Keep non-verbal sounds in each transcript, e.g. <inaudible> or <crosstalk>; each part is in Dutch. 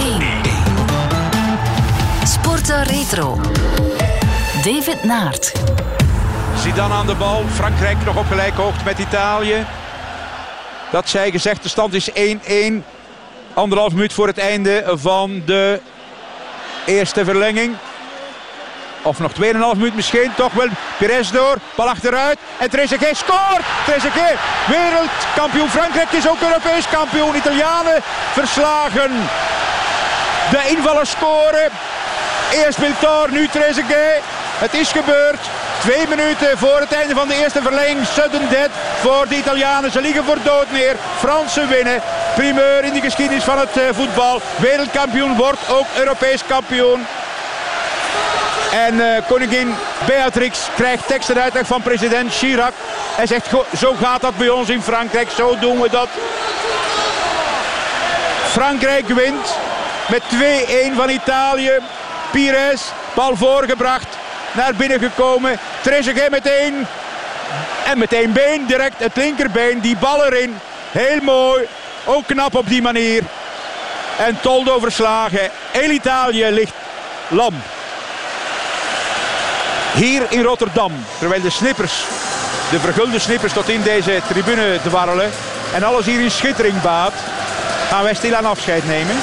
1. Sporten Retro. David Naert. Zidane aan de bal. Frankrijk nog op gelijke hoogte met Italië. Dat zij gezegd, de stand is 1-1. Anderhalf minuut voor het einde van de eerste verlenging. Of nog 2,5 minuut misschien. Toch wel Perez door. Bal achteruit. En Trezeguet scoort. Trezeguet. Wereldkampioen Frankrijk is ook Europees kampioen. Italianen verslagen. De invallers scoren. Eerst Miltor, nu Trezeguet. Het is gebeurd. Twee minuten voor het einde van de eerste verlenging. Sudden death voor de Italianen. Ze liggen voor dood neer. Fransen winnen. Primeur in de geschiedenis van het eh, voetbal. Wereldkampioen wordt ook Europees kampioen. En uh, koningin Beatrix krijgt tekst en uitleg van president Chirac. Hij zegt, zo gaat dat bij ons in Frankrijk, zo doen we dat. Frankrijk wint met 2-1 van Italië. Pires, bal voorgebracht, naar binnen gekomen. Trezeguet meteen. En meteen been, direct het linkerbeen, die bal erin. Heel mooi, ook knap op die manier. En Toldo verslagen. El Italië ligt lam. Hier in Rotterdam, terwijl de snippers, de vergulde snippers tot in deze tribune dwarrelen. En alles hier in schittering baat, gaan wij stilaan afscheid nemen.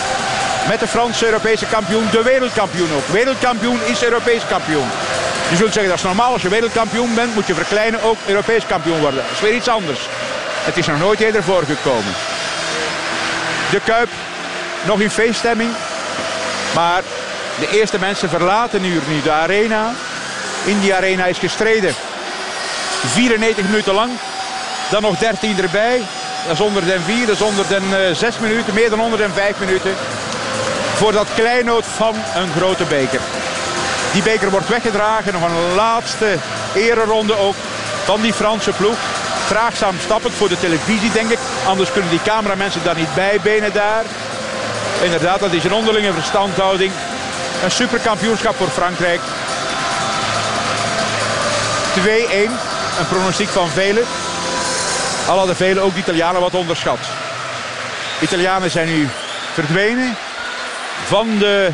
Met de Franse Europese kampioen, de wereldkampioen ook. Wereldkampioen is Europees kampioen. Je zult zeggen dat is normaal. Als je wereldkampioen bent moet je verkleinen ook Europees kampioen worden. Dat is weer iets anders. Het is nog nooit eerder voorgekomen. De Kuip nog in feeststemming. Maar de eerste mensen verlaten nu de arena. In die arena is gestreden. 94 minuten lang. Dan nog 13 erbij. Dat is onder den 4, dat is onder den 6 eh, minuten. Meer dan onder den 5 minuten. Voor dat kleinoot van een grote beker. Die beker wordt weggedragen. Nog een laatste ereronde ook van die Franse ploeg. Traagzaam stappend voor de televisie denk ik. Anders kunnen die cameramensen daar niet bijbenen daar. Inderdaad, dat is een onderlinge verstandhouding. Een superkampioenschap voor Frankrijk. 2-1. Een pronostiek van velen. Al hadden velen ook de Italianen wat onderschat. Italianen zijn nu verdwenen van de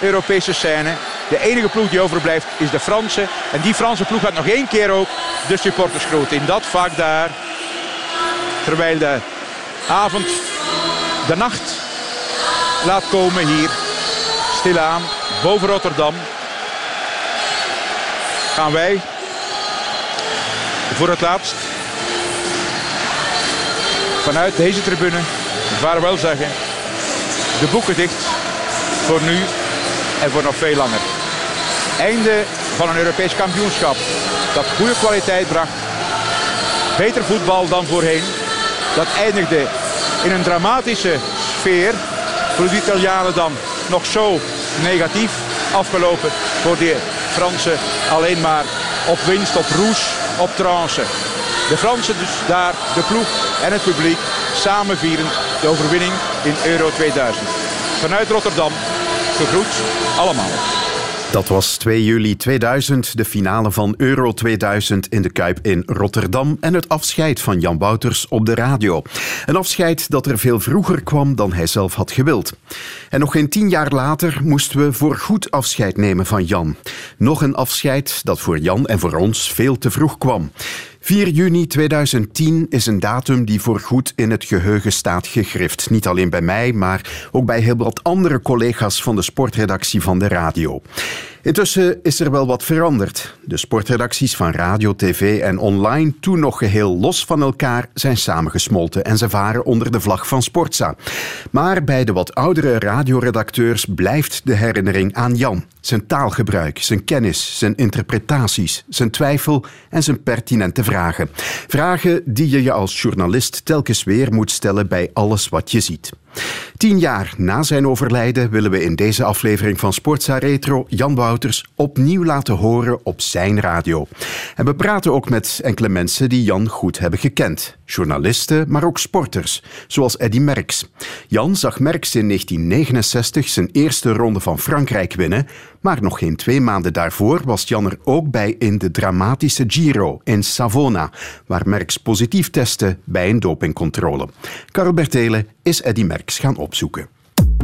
Europese scène. De enige ploeg die overblijft is de Franse. En die Franse ploeg gaat nog één keer ook de supporters groot in dat vak daar. Terwijl de avond de nacht laat komen hier. Stilaan boven Rotterdam. Gaan wij voor het laatst vanuit deze tribune vaarwel zeggen. De boeken dicht voor nu en voor nog veel langer. Einde van een Europees kampioenschap dat goede kwaliteit bracht. Beter voetbal dan voorheen. Dat eindigde in een dramatische sfeer. Voor de Italianen dan nog zo negatief afgelopen. Voor de Fransen alleen maar op winst, op roes, op trance. De Fransen dus daar, de ploeg en het publiek samen vierend de overwinning in Euro 2000. Vanuit Rotterdam, gegroet allemaal. Dat was 2 juli 2000, de finale van Euro 2000 in de Kuip in Rotterdam en het afscheid van Jan Wouters op de radio. Een afscheid dat er veel vroeger kwam dan hij zelf had gewild. En nog geen tien jaar later moesten we voor goed afscheid nemen van Jan. Nog een afscheid dat voor Jan en voor ons veel te vroeg kwam. 4 juni 2010 is een datum die voorgoed in het geheugen staat gegrift. Niet alleen bij mij, maar ook bij heel wat andere collega's van de sportredactie van de radio. Intussen is er wel wat veranderd. De sportredacties van radio, tv en online, toen nog geheel los van elkaar, zijn samengesmolten en ze varen onder de vlag van Sportza. Maar bij de wat oudere radioredacteurs blijft de herinnering aan Jan. Zijn taalgebruik, zijn kennis, zijn interpretaties, zijn twijfel en zijn pertinente vragen. Vragen die je je als journalist telkens weer moet stellen bij alles wat je ziet. Tien jaar na zijn overlijden willen we in deze aflevering van Sportza Retro Jan Wouters opnieuw laten horen op zijn radio. En we praten ook met enkele mensen die Jan goed hebben gekend. Journalisten, maar ook sporters, zoals Eddy Merckx. Jan zag Merckx in 1969 zijn eerste ronde van Frankrijk winnen, maar nog geen twee maanden daarvoor was Jan er ook bij in de dramatische Giro in Savona, waar Merckx positief testte bij een dopingcontrole. Karel Bertele is Eddy Merckx gaan opzoeken.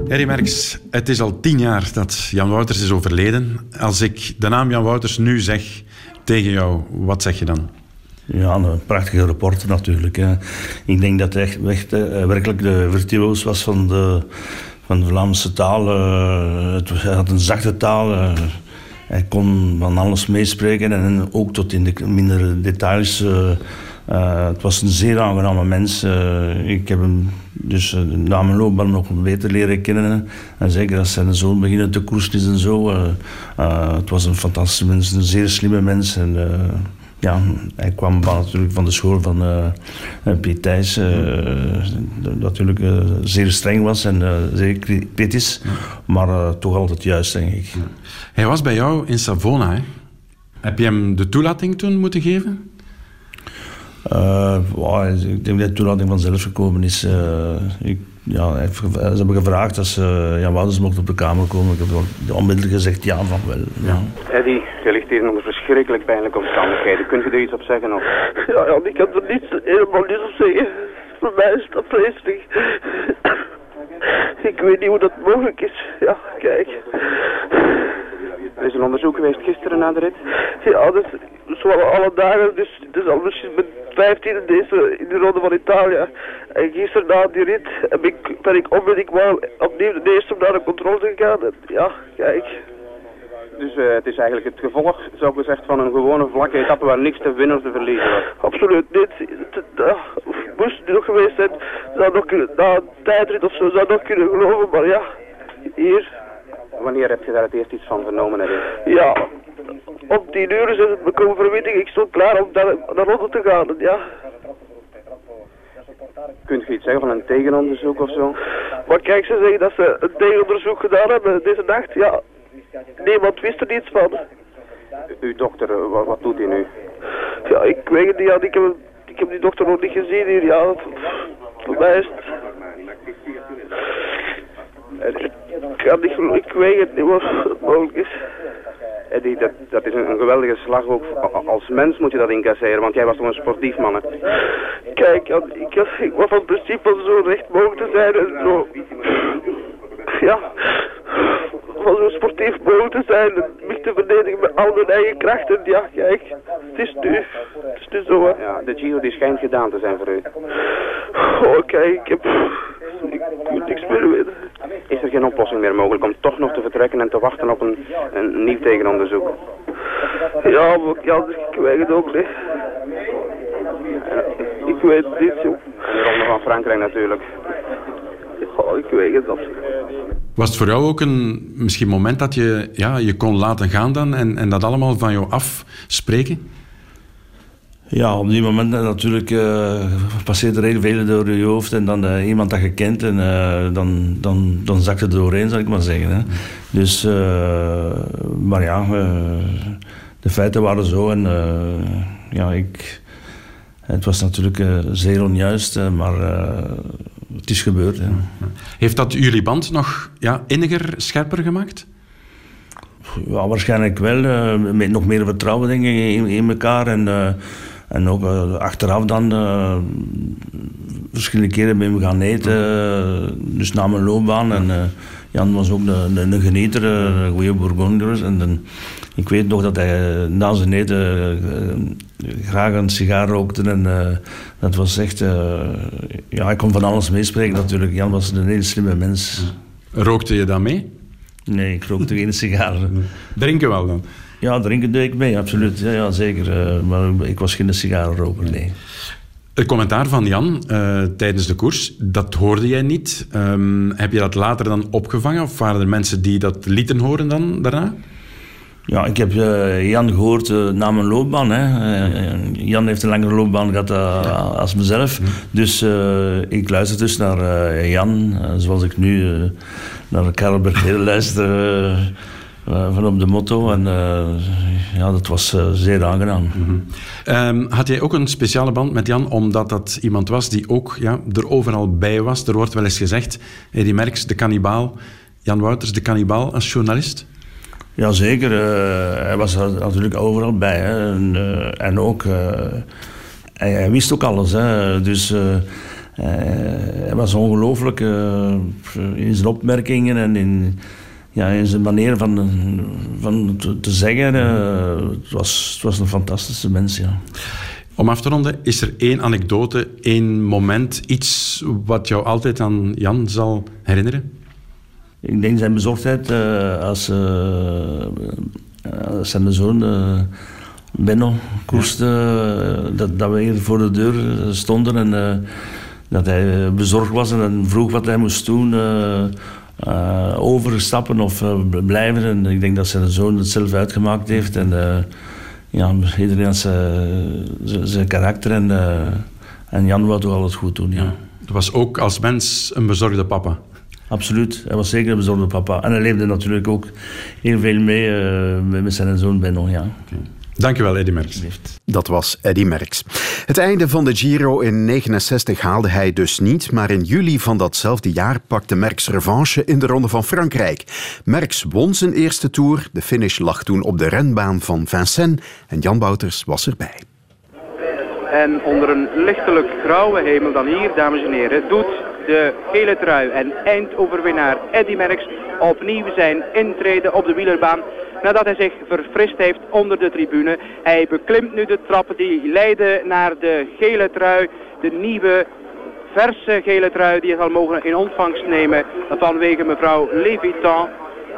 Harry Merks, het is al tien jaar dat Jan Wouters is overleden. Als ik de naam Jan Wouters nu zeg tegen jou, wat zeg je dan? Ja, een prachtige reporter natuurlijk. Hè. Ik denk dat hij echt, echt uh, werkelijk de virtuoos was van de, van de Vlaamse taal. Uh, het, hij had een zachte taal. Uh, hij kon van alles meespreken en ook tot in de mindere details. het was een zeer aangename mens. ik heb hem dus na mijn loopbaan nog beter leren kennen. En zeker als zijn zoon beginnen te koersen en zo. het was een fantastische mens, een zeer slimme mens. En, ja, hij kwam natuurlijk van de school van uh, Piet Thijs, uh, natuurlijk uh, zeer streng was en zeer kritisch, maar toch altijd juist, denk ik. Hij was bij jou in Savona. Hè? Heb je hem de toelating toen moeten geven? Ik denk dat de toelating vanzelf gekomen is. Ik, ja, ze hebben gevraagd als Jan Wouters mocht op de kamer komen. Ik heb onmiddellijk gezegd ja van wel. Ja. Eddie, je ligt hier onder verschrikkelijk pijnlijke omstandigheden. Kunt u er iets op zeggen? Of? Ja, ja, ik kan er niets, helemaal niets op zeggen. Voor mij is dat vreselijk. ik weet niet hoe dat mogelijk is. Ja, kijk. Er is een onderzoek geweest gisteren na de rit? Ja, dus zoals alle dagen. Dus het is al misschien mijn vijftiende deze in de Ronde van Italië. En gisteren na die rit heb ik, ben ik onmiddellijk opnieuw de eerste naar de controle gegaan. En ja, kijk. Dus uh, het is eigenlijk het gevolg, zo gezegd, van een gewone vlakke etappe waar niks te winnen of te verliezen was. Absoluut niet. Uh, moest het nog geweest zijn, zou nog na een tijdrit of zo, zou nog kunnen geloven, maar ja, hier. Wanneer heb je daar het eerst iets van vernomen? Ja, om tien uur is het me komen verwitting. Ik stond klaar om naar, naar Londen te gaan, ja. Kunt je iets zeggen van een tegenonderzoek of zo? Maar kijk, ze zeggen dat ze een tegenonderzoek gedaan hebben deze nacht. Ja, Niemand wist er niets van. Uw dokter, wat, wat doet hij nu? Ja, ik weet het niet. Ja, ik, heb, ik heb die dokter nog niet gezien hier. Ja, voor mij is het... Ik, kan niet, ik weet het niet wat mogelijk is. Eddie, dat, dat is een, een, geweldige slag ook. Als mens moet je dat incasseren, want jij was toch een sportief man, hè? Kijk, ik, ik was van principe zo recht mogelijk te zijn en zo... Ja, van zo sportief mogelijk te zijn. Mich te verdedigen met al mijn eigen krachten. Ja, kijk. Het is nu. Het is nu zo, hè. Ja, de Giro die schijnt gedaan te zijn voor u. Oh, kijk. Ik heb... Ik moet niks meer weten. Is er geen oplossing meer mogelijk om toch nog te vertrekken en te wachten op een, een nieuw tegenonderzoek? Ja, maar ja, ik weet het ook niet. Ik weet het niet, joh. En de ronde van Frankrijk natuurlijk. Oh, ik weet het absoluut. Was het voor jou ook een misschien moment dat je ja, je kon laten gaan dan en, en dat allemaal van jou afspreken? Ja, op die moment natuurlijk uh, passeert er heel veel door je hoofd en dan uh, iemand dat je kent en uh, dan, dan, dan zakt het doorheen, zal ik maar zeggen. Hè. Dus, maar ja, de feiten waren zo en ja, ik, het was natuurlijk zeer onjuist, maar het is gebeurd. Heeft dat jullie band nog ja, inniger, scherper gemaakt? Ja, waarschijnlijk wel. Met nog meer vertrouwen denk ik, in, in elkaar. En, en ook uh, achteraf dan verschillende keren bij hem gaan eten. dus na mijn loopbaan. En Jan was ook een, genieter, een goede Bourgondier. En dan, ik weet nog dat hij na zijn eten graag een sigaar rookte. En dat was echt... ja, ik kon van alles meespreken natuurlijk. Jan was een heel slimme mens. Rookte je dan mee? Nee, ik rookte geen sigaren. <laughs> Drinken wel dan? Ja, drinken deed ik mee, absoluut. Ja, ja zeker. maar ik was geen sigarenroker, nee. Het commentaar van Jan uh, tijdens de koers, dat hoorde jij niet. Um, heb je dat later dan opgevangen? Of waren er mensen die dat lieten horen dan daarna? Ja, ik heb uh, Jan gehoord uh, na mijn loopbaan. Hè. Jan heeft een langere loopbaan gehad als mezelf. Mm. Dus ik luister dus naar Jan, zoals ik nu naar Karel Bergheden <laughs> luister van op de motto. En ja, dat was zeer aangenaam. Mm -hmm. um, had jij ook een speciale band met Jan, omdat dat iemand was die ook ja, er overal bij was? Er wordt wel eens gezegd, Eddie Merckx, de kannibaal. Jan Wouters, de kannibaal als journalist? Jazeker, uh, hij was er natuurlijk overal bij. Hè. En, uh, en ook, uh, hij, hij, wist ook alles. Hè. Dus hij was ongelooflijk in zijn opmerkingen en in, ja, in zijn manier van, van te, zeggen. het, was, het was een fantastische mens, ja. Om af te ronden, is er één anekdote, één moment, iets wat jou altijd aan Jan zal herinneren? Ik denk zijn bezorgdheid uh, als, uh, als zijn zoon Benno koerste, dat, dat we hier voor de deur stonden en dat hij bezorgd was en vroeg wat hij moest doen. Overstappen of blijven. En ik denk dat zijn zoon het zelf uitgemaakt heeft. En, ja, iedereen had zijn karakter en, en Jan wou toch alles goed doen. Ja. Het was ook als mens een bezorgde papa. Absoluut, hij was zeker een bezorgde papa. En hij leefde natuurlijk ook heel veel mee met zijn zoon Benno. Ja. Okay. Dankjewel, Eddy Merckx. Dat was Eddy Merckx. Het einde van de Giro in 69 haalde hij dus niet, maar in juli van datzelfde jaar pakte Merckx revanche in de Ronde van Frankrijk. Merckx won zijn eerste Tour. De finish lag toen op de renbaan van Vincennes en Jan Bouters was erbij. En onder een lichtelijk grauwe hemel dan hier, dames en heren, doet de gele trui en eindoverwinnaar Eddy Merckx opnieuw zijn intreden op de wielerbaan. Nadat hij zich verfrist heeft onder de tribune. Hij beklimt nu de trappen die leiden naar de gele trui. De nieuwe verse gele trui die hij zal mogen in ontvangst nemen vanwege mevrouw Levitan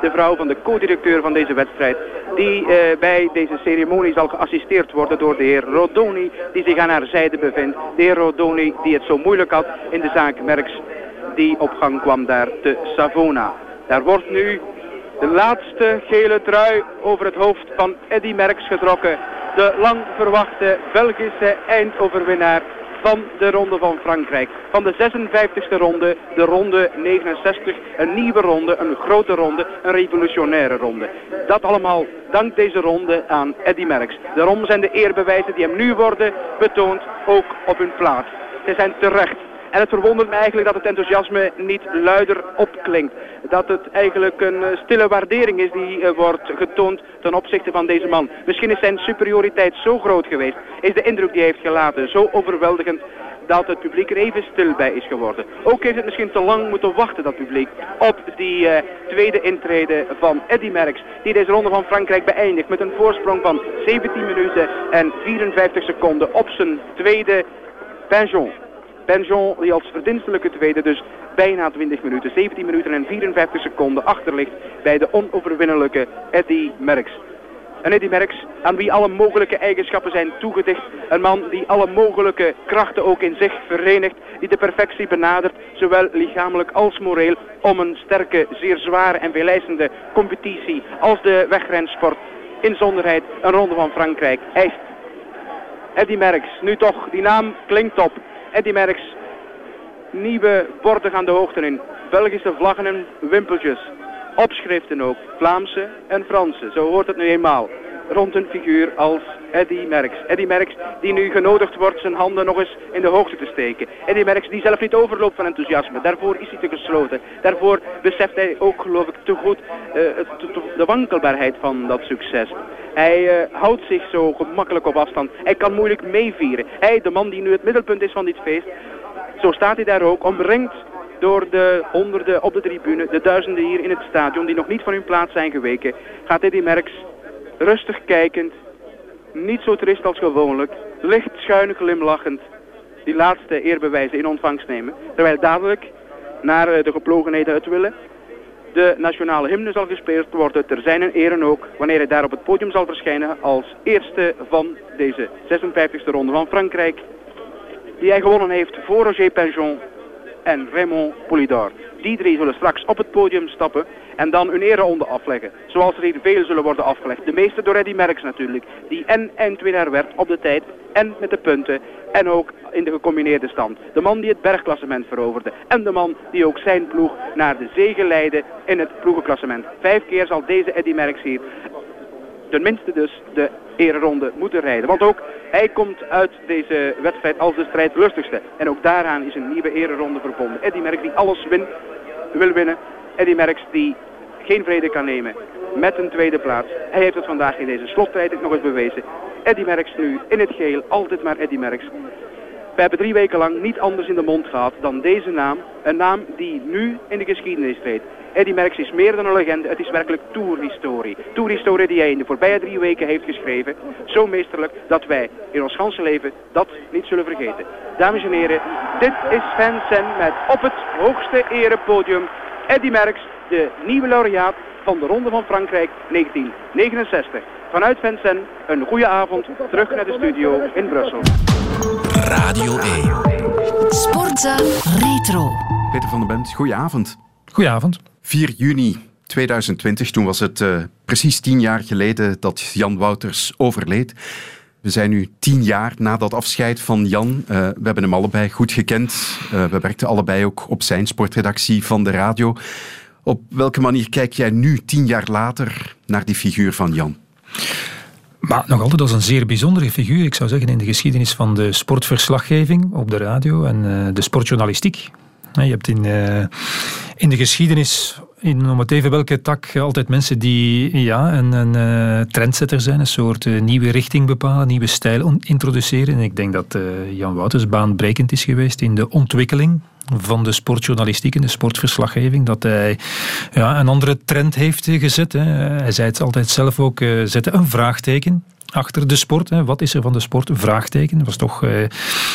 de vrouw van de co-directeur van deze wedstrijd, die eh, bij deze ceremonie zal geassisteerd worden door de heer Rodoni, die zich aan haar zijde bevindt. De heer Rodoni die het zo moeilijk had in de zaak Merks, die op gang kwam daar te Savona. Daar wordt nu de laatste gele trui over het hoofd van Eddy Merks getrokken. De lang verwachte Belgische eindoverwinnaar van de Ronde van Frankrijk. Van de 56e ronde, de ronde 69. Een nieuwe ronde, een grote ronde, een revolutionaire ronde. Dat allemaal dankt deze ronde aan Eddy Merckx. Daarom zijn de eerbewijzen die hem nu worden betoond ook op hun plaats. Ze zijn terecht. En het verwondert me eigenlijk dat het enthousiasme niet luider opklinkt. Dat het eigenlijk een eh, stille waardering is die uh, wordt getoond ten opzichte van deze man. Misschien is zijn superioriteit zo groot geweest. Is de indruk die hij heeft gelaten zo overweldigend dat het publiek er even stil bij is geworden. Ook heeft het misschien te lang moeten wachten, dat publiek, op die uh, tweede intrede van Eddy Merckx. Die deze ronde van Frankrijk beëindigt met een voorsprong van 17 minuten en 54 seconden op zijn tweede pension. Benjon die als verdienstelijke tweede dus bijna 20 minuten, 17 minuten en 54 seconden achterligt bij de onoverwinnelijke Eddy Merckx. Een Eddy Merckx aan wie alle mogelijke eigenschappen zijn toegedicht. Een man die alle mogelijke krachten ook in zich verenigt. Die de perfectie benadert, zowel lichamelijk als moreel, om een sterke, zeer zware en veelijzende competitie als de wegrensport. Inzonderheid een ronde van Frankrijk eist. Eddy Merckx, nu toch, die naam klinkt op. Eddy Merckx. Nieuwe borden gaan de hoogte in. Belgische vlaggen en wimpeltjes. Opschriften ook. Vlaamse en Franse. Zo hoort het nu eenmaal. Rond een figuur als Eddy Merckx. Eddy Merckx die nu genodigd wordt zijn handen nog eens in de hoogte te steken. Eddy Merckx die zelf niet overloopt van enthousiasme. Daarvoor is hij te gesloten. Daarvoor beseft hij ook geloof ik te goed uh, de wankelbaarheid van dat succes. Hij uh, houdt zich zo gemakkelijk op afstand. Hij kan moeilijk meevieren. Hij, de man die nu het middelpunt is van dit feest, zo staat hij daar ook, omringd door de honderden op de tribune, de duizenden hier in het stadion die nog niet van hun plaats zijn geweken, gaat Eddy Merckx rustig kijkend, niet zo trist als gewoonlijk, licht schuin glimlachend, die laatste eerbewijzen in ontvangst nemen. Terwijl dadelijk, naar eh, de geplogenheden het willen, de nationale hymne zal gespeeld worden ter zijn eren ook, wanneer hij daar op het podium zal verschijnen als eerste van deze 56e ronde van Frankrijk, die hij gewonnen heeft voor Roger Penjon en Raymond Poulidor. Die drie zullen straks op het podium stappen en dan hun ereronde afleggen. Zoals er hier veel zullen worden afgelegd. De meeste door Eddy Merckx natuurlijk. Die en eindwinnaar werd op de tijd en met de punten en ook in de gecombineerde stand. De man die het bergklassement veroverde. En de man die ook zijn ploeg naar de zege leidde in het ploegenklassement. Vijf keer zal deze Eddy Merckx hier tenminste dus de ereronde moeten rijden. Want ook hij komt uit deze wedstrijd als de strijdlustigste. En ook daaraan is een nieuwe ereronde verbonden. Eddy Merckx die alles wil winnen. Eddy Merckx die geen vrede kan nemen met een tweede plaats. Hij heeft het vandaag in deze slottijd nog eens bewezen. Eddy Merckx nu in het geel, altijd maar Eddy Merckx. We hebben drie weken lang niet anders in de mond gehad dan deze naam. Een naam die nu in de geschiedenis treedt. Eddy Merckx is meer dan een legende, het is werkelijk tourhistorie. Tourhistorie die hij in de voorbije drie weken heeft geschreven. Zo meesterlijk dat wij in ons ganse leven dat niet zullen vergeten. Dames en heren, dit is Vincent met op het hoogste erepodium Eddy Merckx, de nieuwe laureaat van de Ronde van Frankrijk 1969. Vanuit Vincent, een goede avond, terug naar de studio in Brussel. Radio 1. Sportza Retro. Peter van den Bent, goedenavond. Goedenavond. 4 juni 2020, toen was het uh, precies tien jaar geleden dat Jan Wouters overleed. We zijn nu tien jaar na dat afscheid van Jan. Uh, we hebben hem allebei goed gekend. Uh, we werkten allebei ook op zijn sportredactie van de radio. Op welke manier kijk jij nu, tien jaar later, naar die figuur van Jan? Maar nog altijd als een zeer bijzondere figuur, ik zou zeggen, in de geschiedenis van de sportverslaggeving op de radio en uh, de sportjournalistiek. Je hebt in, in de geschiedenis, in om het even welke tak, altijd mensen die ja, een, een uh, trendsetter zijn, een soort uh, nieuwe richting bepalen, nieuwe stijl introduceren. En ik denk dat Jan Wouters baanbrekend is geweest in de ontwikkeling van de sportjournalistiek en de sportverslaggeving. Dat hij ja, een andere trend heeft gezet. Hè. Hij zei het altijd zelf ook, uh, zette een vraagteken achter de sport. Hè. Wat is er van de sport? Vraagteken. Dat was toch uh,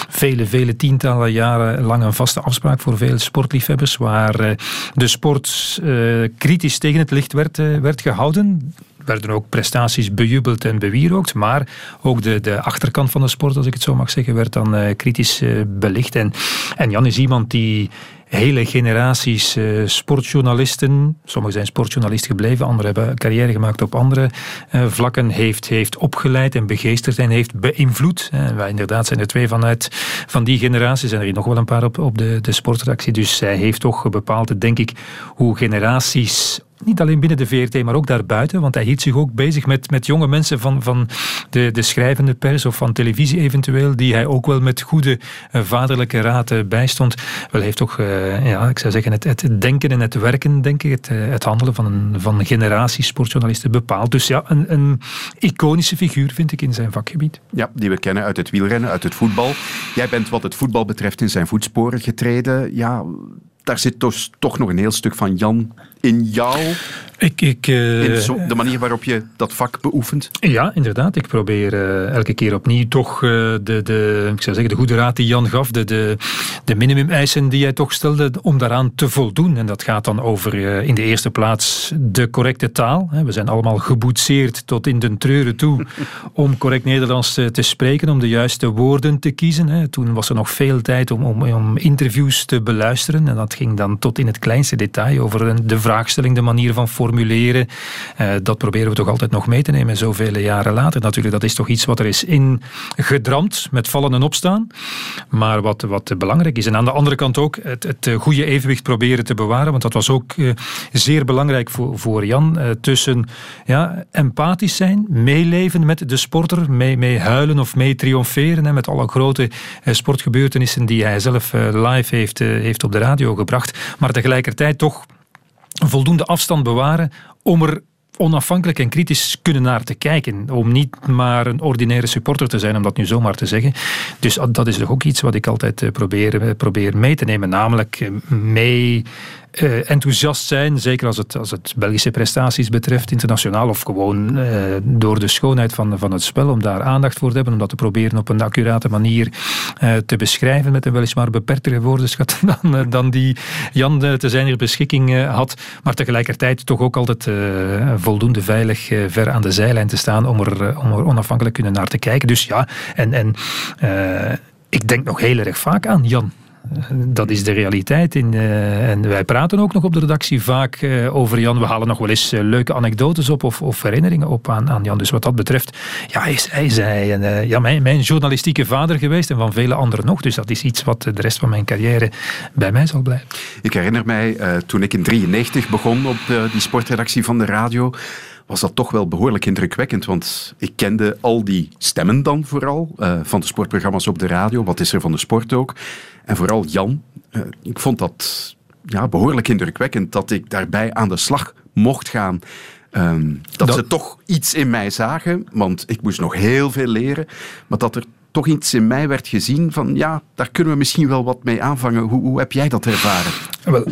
vele, vele tientallen jaren lang een vaste afspraak voor veel sportliefhebbers, waar uh, de sport uh, kritisch tegen het licht werd, werd gehouden werden ook prestaties bejubeld en bewierookt, maar ook de, de achterkant van de sport, als ik het zo mag zeggen, werd dan uh, kritisch uh, belicht. En, en Jan is iemand die hele generaties uh, sportjournalisten, sommigen zijn sportjournalist gebleven, anderen hebben carrière gemaakt op andere vlakken, heeft, heeft opgeleid en begeesterd en heeft beïnvloed. En wij inderdaad zijn er twee vanuit van die generatie, zijn er hier nog wel een paar op, op de, de sportredactie, dus hij heeft toch bepaald, denk ik, hoe generaties niet alleen binnen de VRT, maar ook daarbuiten. Want hij hield zich ook bezig met, met jonge mensen van, van de, de schrijvende pers of van televisie eventueel, die hij ook wel met goede uh, vaderlijke raad uh, bijstond. Wel heeft toch, uh, ja, ik zou zeggen, het, het denken en het werken, denk ik, het, het handelen van van een generatie sportjournalisten bepaald. Dus ja, een, een iconische figuur vind ik in zijn vakgebied. Ja, die we kennen uit het wielrennen, uit het voetbal. Jij bent wat het voetbal betreft in zijn voetsporen getreden. Ja, daar zit dus toch nog een heel stuk van Jan in jou. Ik, ik, uh, in de manier waarop je dat vak beoefent? Ja, inderdaad. Ik probeer uh, elke keer opnieuw toch uh, de, de, ik zou zeggen, de goede raad die Jan gaf, de, de, de minimumeisen die hij toch stelde, om daaraan te voldoen. En dat gaat dan over in de eerste plaats de correcte taal. We zijn allemaal geboetseerd tot in den treuren toe <laughs> om correct Nederlands te, te spreken, om de juiste woorden te kiezen. Toen was er nog veel tijd om, om, om interviews te beluisteren. En dat ging dan tot in het kleinste detail over de vraagstelling, de manier van formuleren. Uh, dat proberen we toch altijd nog mee te nemen, zoveel jaren later. Natuurlijk, dat is toch iets wat er is ingedramd, met vallen en opstaan. Maar wat, wat belangrijk is. En aan de andere kant ook het, het goede evenwicht proberen te bewaren. Want dat was ook uh, zeer belangrijk voor, voor Jan. Tussen ja, empathisch zijn, meeleven met de sporter, mee, mee huilen of mee triomferen. Hè, met alle grote sportgebeurtenissen die hij zelf live heeft, heeft op de radio gebracht. Maar tegelijkertijd toch voldoende afstand bewaren om er onafhankelijk en kritisch kunnen naar te kijken. Om niet maar een ordinaire supporter te zijn, om dat nu zomaar te zeggen. Dus dat is toch ook iets wat ik altijd probeer, probeer mee te nemen. Namelijk mee uh, enthousiast zijn, zeker als het, als het Belgische prestaties betreft, internationaal of gewoon uh, door de schoonheid van, van het spel, om daar aandacht voor te hebben, om dat te proberen op een accurate manier uh, te beschrijven met een weliswaar beperktere woordenschat <laughs> dan, dan die Jan te zijn hier beschikking had, maar tegelijkertijd toch ook altijd voldoende veilig ver aan de zijlijn te staan om er, om er onafhankelijk kunnen naar te kijken. Dus ja, en, en ik denk nog heel erg vaak aan Jan dat is de realiteit. In, uh, en wij praten ook nog op de redactie vaak uh, over Jan. We halen nog wel eens uh, leuke anekdotes op of, of, herinneringen op aan, aan, Jan. Dus wat dat betreft, ja, is hij en, ja, mijn, mijn, journalistieke vader geweest en van vele anderen nog. Dus dat is iets wat de rest van mijn carrière bij mij zal blijven. Ik herinner mij toen ik in 93 begon op die sportredactie van de radio was dat toch wel behoorlijk indrukwekkend. Want ik kende al die stemmen dan vooral, uh, van de sportprogramma's op de radio. Wat is er van de sport ook? En vooral Jan. Uh, ik vond dat ja, behoorlijk indrukwekkend dat ik daarbij aan de slag mocht gaan. Um, dat, dat, ze toch iets in mij zagen, want ik moest nog heel veel leren. Maar dat er toch iets in mij werd gezien van ja, daar kunnen we misschien wel wat mee aanvangen. Hoe, hoe heb jij dat ervaren? Wel,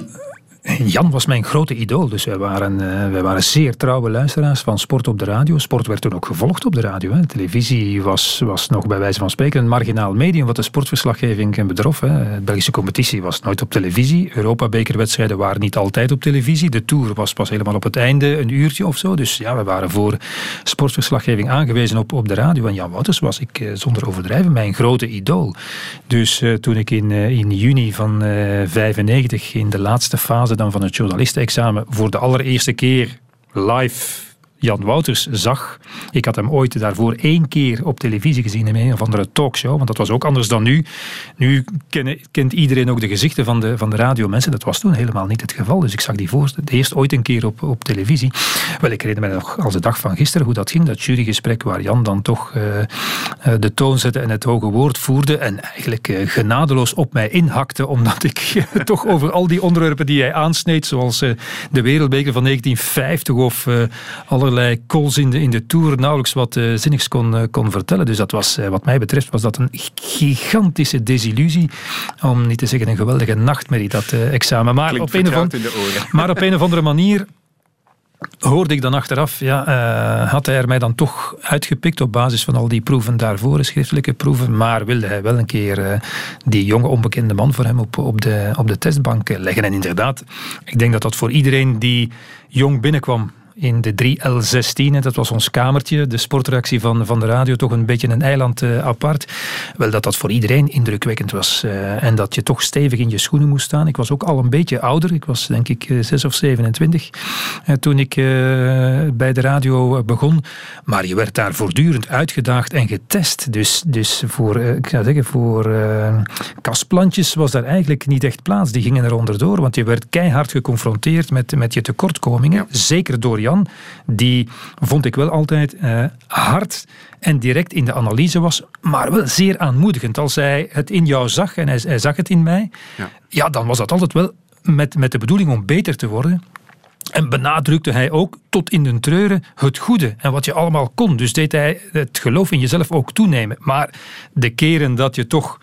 Jan was mijn grote idool, dus wij waren, uh, wij waren zeer trouwe luisteraars van sport op de radio. Sport werd toen ook gevolgd op de radio. Hè. Televisie was, was nog bij wijze van spreken een marginaal medium wat de sportverslaggeving betrof. Hè. De Belgische competitie was nooit op televisie. Europa-bekerwedstrijden waren niet altijd op televisie. De Tour was pas helemaal op het einde, een uurtje of zo. Dus ja, we waren voor sportverslaggeving aangewezen op, op de radio. En Jan Wouters was ik uh, zonder overdrijven mijn grote idool. Dus toen ik in, in juni van 95 in de laatste fase dan van het journalistenexamen voor de allereerste keer live Jan Wouters zag. Ik had hem ooit daarvoor één keer op televisie gezien in een of andere talkshow, want dat was ook anders dan nu. Nu kent iedereen ook de gezichten van de, van de radiomensen. Dat was toen helemaal niet het geval. Dus ik zag die voor eerst ooit een keer op, op televisie. Wel, ik herinner me nog als de dag van gisteren hoe dat ging, dat jurygesprek waar Jan dan toch uh, de toon zette en het hoge woord voerde en eigenlijk uh, genadeloos op mij inhakte, omdat ik <laughs> toch over al die onderwerpen die hij aansneed, zoals de wereldbeker van 1950 of alle allerlei calls in de, in de Tour nauwelijks wat uh, zinnigs kon, uh, kon vertellen. Dus dat was, uh, wat mij betreft, was dat een gigantische desillusie. Om niet te zeggen een geweldige nachtmerrie, dat examen. Maar op, een of andere, <laughs> maar op een of andere manier hoorde ik dan achteraf, ja, uh, had hij er mij dan toch uitgepikt op basis van al die proeven daarvoor, schriftelijke proeven, maar wilde hij wel een keer uh, die jonge onbekende man voor hem op, op, de, op de testbank leggen. En inderdaad, ik denk dat dat voor iedereen die jong binnenkwam in de 3L16. Dat was ons kamertje, de sportreactie van, van de radio, toch een beetje een eiland uh, apart. Wel, dat dat voor iedereen indrukwekkend was. Uh, en dat je toch stevig in je schoenen moest staan. Ik was ook al een beetje ouder. Ik was denk ik 6 of 27 uh, toen ik bij de radio begon. Maar je werd daar voortdurend uitgedaagd en getest. Dus, dus voor, ik zou zeggen, voor kastplantjes was daar eigenlijk niet echt plaats. Die gingen er onderdoor, want je werd keihard geconfronteerd met, met je tekortkomingen. Zeker door Die vond ik wel altijd uh, hard en direct in de analyse was, maar wel zeer aanmoedigend. Als hij het in jou zag en hij, hij zag het in mij, ja. ja, dan was dat altijd wel met, met de bedoeling om beter te worden. En benadrukte hij ook tot in de treuren het goede en wat je allemaal kon. Dus deed hij het geloof in jezelf ook toenemen. Maar de keren dat je toch,